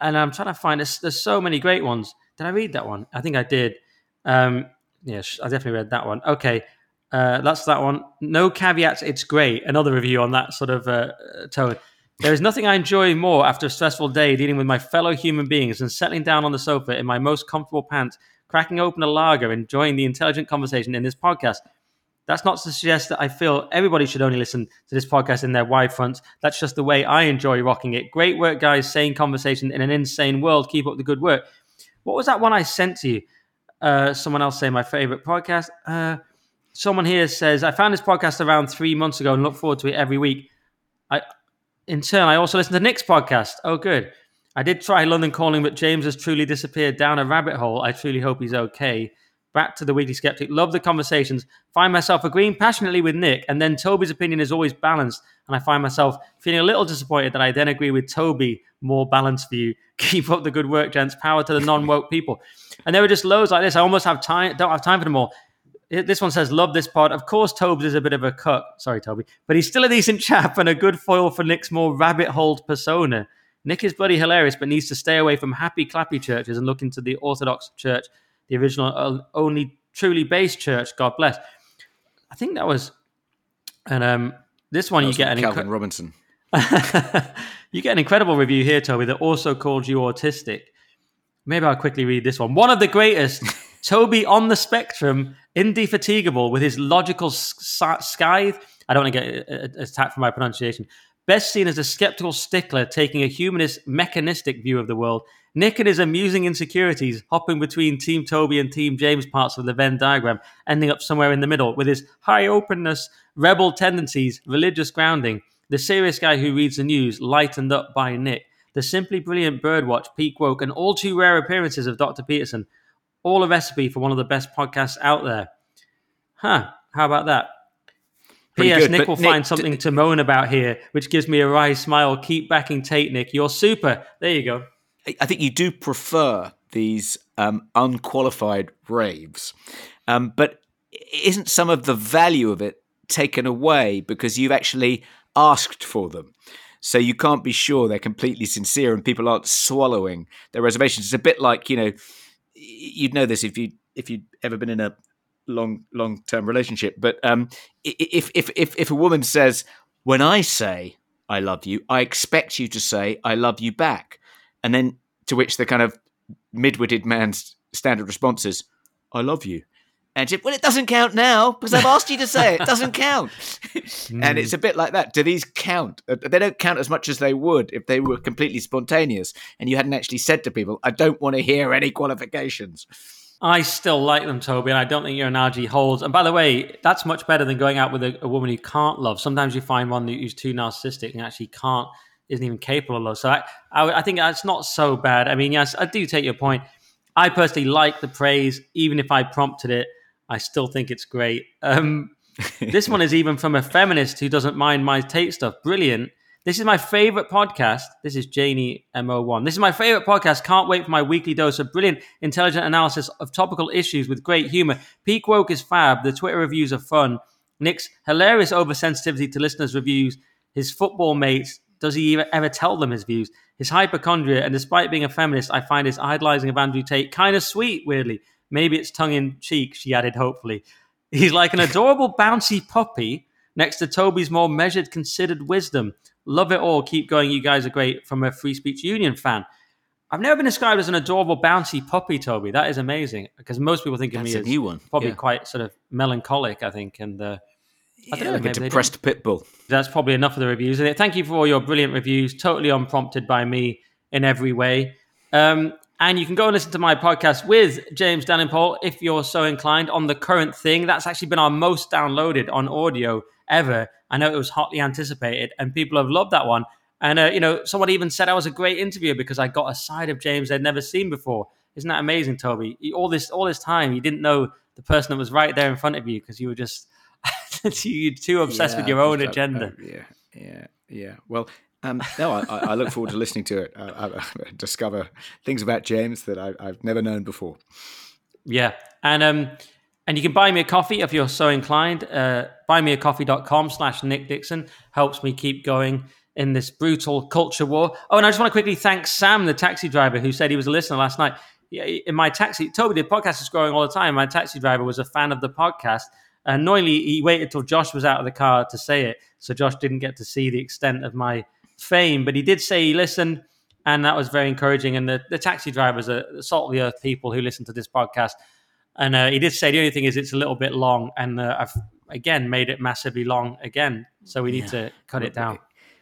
and I'm trying to find there's, there's so many great ones. Did I read that one? I think I did. Um, yes, I definitely read that one. Okay, uh, that's that one. No caveats. It's great. Another review on that sort of uh, tone. There is nothing I enjoy more after a stressful day dealing with my fellow human beings than settling down on the sofa in my most comfortable pants, cracking open a lager, enjoying the intelligent conversation in this podcast. That's not to suggest that I feel everybody should only listen to this podcast in their wide fronts. That's just the way I enjoy rocking it. Great work, guys. Sane conversation in an insane world. Keep up the good work. What was that one I sent to you? Uh, someone else say my favorite podcast. Uh, someone here says I found this podcast around three months ago and look forward to it every week. I, in turn, I also listen to Nick's podcast. Oh, good. I did try London calling, but James has truly disappeared down a rabbit hole. I truly hope he's okay back to the Weekly Sceptic. Love the conversations. Find myself agreeing passionately with Nick, and then Toby's opinion is always balanced. And I find myself feeling a little disappointed that I then agree with Toby, more balanced view. Keep up the good work, gents. Power to the non woke people. And there were just loads like this. I almost have time, don't have time for them all. This one says, Love this pod. Of course, Tobes is a bit of a cut. Sorry, Toby. But he's still a decent chap and a good foil for Nick's more rabbit hole persona. Nick is bloody hilarious, but needs to stay away from happy clappy churches and look into the Orthodox Church the original uh, only truly based church. God bless. I think that was, and um, this one you get an Calvin incre- Robinson. you get an incredible review here, Toby, that also called you autistic. Maybe I'll quickly read this one. One of the greatest, Toby on the spectrum, indefatigable with his logical scythe. I don't want to get attacked for my pronunciation. Best seen as a skeptical stickler taking a humanist, mechanistic view of the world Nick and his amusing insecurities hopping between Team Toby and Team James parts of the Venn diagram, ending up somewhere in the middle with his high openness, rebel tendencies, religious grounding, the serious guy who reads the news, lightened up by Nick, the simply brilliant Birdwatch, Peak Woke, and all too rare appearances of Dr. Peterson. All a recipe for one of the best podcasts out there. Huh, how about that? P.S. Nick will Nick, find something d- to moan about here, which gives me a wry smile. Keep backing Tate, Nick. You're super. There you go. I think you do prefer these um, unqualified raves, um, but isn't some of the value of it taken away because you've actually asked for them? So you can't be sure they're completely sincere and people aren't swallowing their reservations. It's a bit like you know, you'd know this if you if you'd ever been in a long long term relationship. But um, if if if if a woman says, "When I say I love you, I expect you to say I love you back," and then to which the kind of mid-witted man's standard response is, "I love you." And she, well, it doesn't count now because I've asked you to say it. It doesn't count. and it's a bit like that. Do these count? Uh, They don't count as much as they would if they were completely spontaneous and you hadn't actually said to people, I don't want to hear any qualifications. I still like them, Toby, and I don't think your analogy holds. And by the way, that's much better than going out with a, a woman you can't love. Sometimes you find one who's too narcissistic and actually can't, isn't even capable of love. So I, I, I think that's not so bad. I mean, yes, I do take your point. I personally like the praise, even if I prompted it. I still think it's great. Um, this one is even from a feminist who doesn't mind my take stuff. Brilliant. This is my favorite podcast. This is Janie MO1. This is my favorite podcast. Can't wait for my weekly dose of brilliant, intelligent analysis of topical issues with great humor. Peak Woke is fab. The Twitter reviews are fun. Nick's hilarious oversensitivity to listeners' reviews. His football mates, does he ever, ever tell them his views? His hypochondria, and despite being a feminist, I find his idolizing of Andrew Tate kind of sweet, weirdly. Maybe it's tongue in cheek, she added hopefully. He's like an adorable, bouncy puppy next to Toby's more measured, considered wisdom. Love it all. Keep going. You guys are great from a Free Speech Union fan. I've never been described as an adorable, bouncy puppy, Toby. That is amazing because most people think of That's me a as new one. probably Yeah. quite sort of melancholic, I think. And uh, I Yeah, know, like a depressed pit bull. that's probably enough of the reviews. And thank you for all your brilliant reviews, totally unprompted by me in every way. Um, and you can go and listen to my podcast with James Delingpole if you're so inclined on the current thing. That's actually been our most downloaded on audio ever. I know it was hotly anticipated, and people have loved that one. And uh, you know, someone even said I was a great interviewer because I got a side of James they'd never seen before. Isn't that amazing, Toby? All this, all this time, you didn't know the person that was right there in front of you because you were just you're too obsessed with your own uh, agenda. uh, yeah, yeah, yeah. Well, um, no, I, I I look forward to listening to it. I, discover things about James that I, I've never known before. Yeah. And um and you can buy me a coffee if you're so inclined. Uh buymeacoffee.com slash Nick Dixon helps me keep going in this brutal culture war. Oh, and I just want to quickly thank Sam, the taxi driver, who said he was a listener last night. In my taxi, Toby, the podcast is growing all the time. My taxi driver was a fan of the podcast. Annoyingly, he waited till Josh was out of the car to say it. So Josh didn't get to see the extent of my fame, but he did say he listened and that was very encouraging. And the, the taxi drivers are salt of the earth people who listen to this podcast. And uh, he did say the only thing is it's a little bit long, and uh, I've again made it massively long again, so we need to cut it down.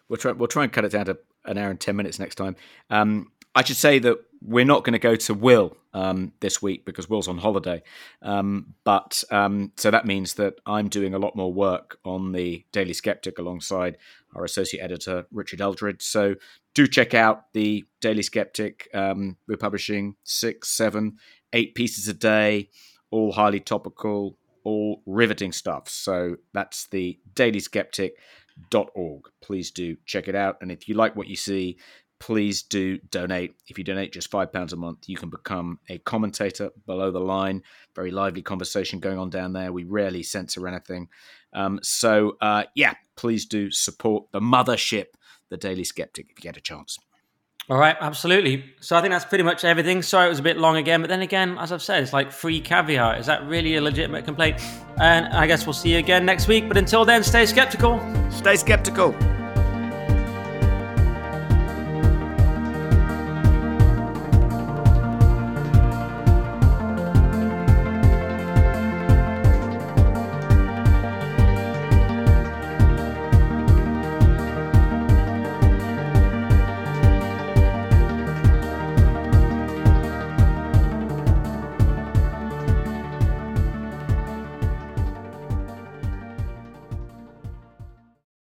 We'll try. We'll try and cut it down to an hour and ten minutes next time. Um, I should say that we're not going to go to Will um, this week because Will's on holiday. Um, but um, so that means that I'm doing a lot more work on the Daily Sceptic alongside our associate editor Richard Eldred. So do check out the Daily Sceptic. Um, we're publishing six, seven, eight pieces a day, all highly topical, all riveting stuff. So that's the Daily Sceptic dot org. Please do check it out. And if you like what you see, please do donate. If you donate just £5 a month, you can become a commentator below the line. Very lively conversation going on down there. We rarely censor anything. Um, so, uh, yeah, please do support the mothership, the Daily Sceptic, if you get a chance. All right, absolutely. So I think that's pretty much everything. Sorry it was a bit long again, but then again, as I've said, it's like free caviar. Is that really a legitimate complaint? And I guess we'll see you again next week. But until then, stay skeptical. Stay skeptical.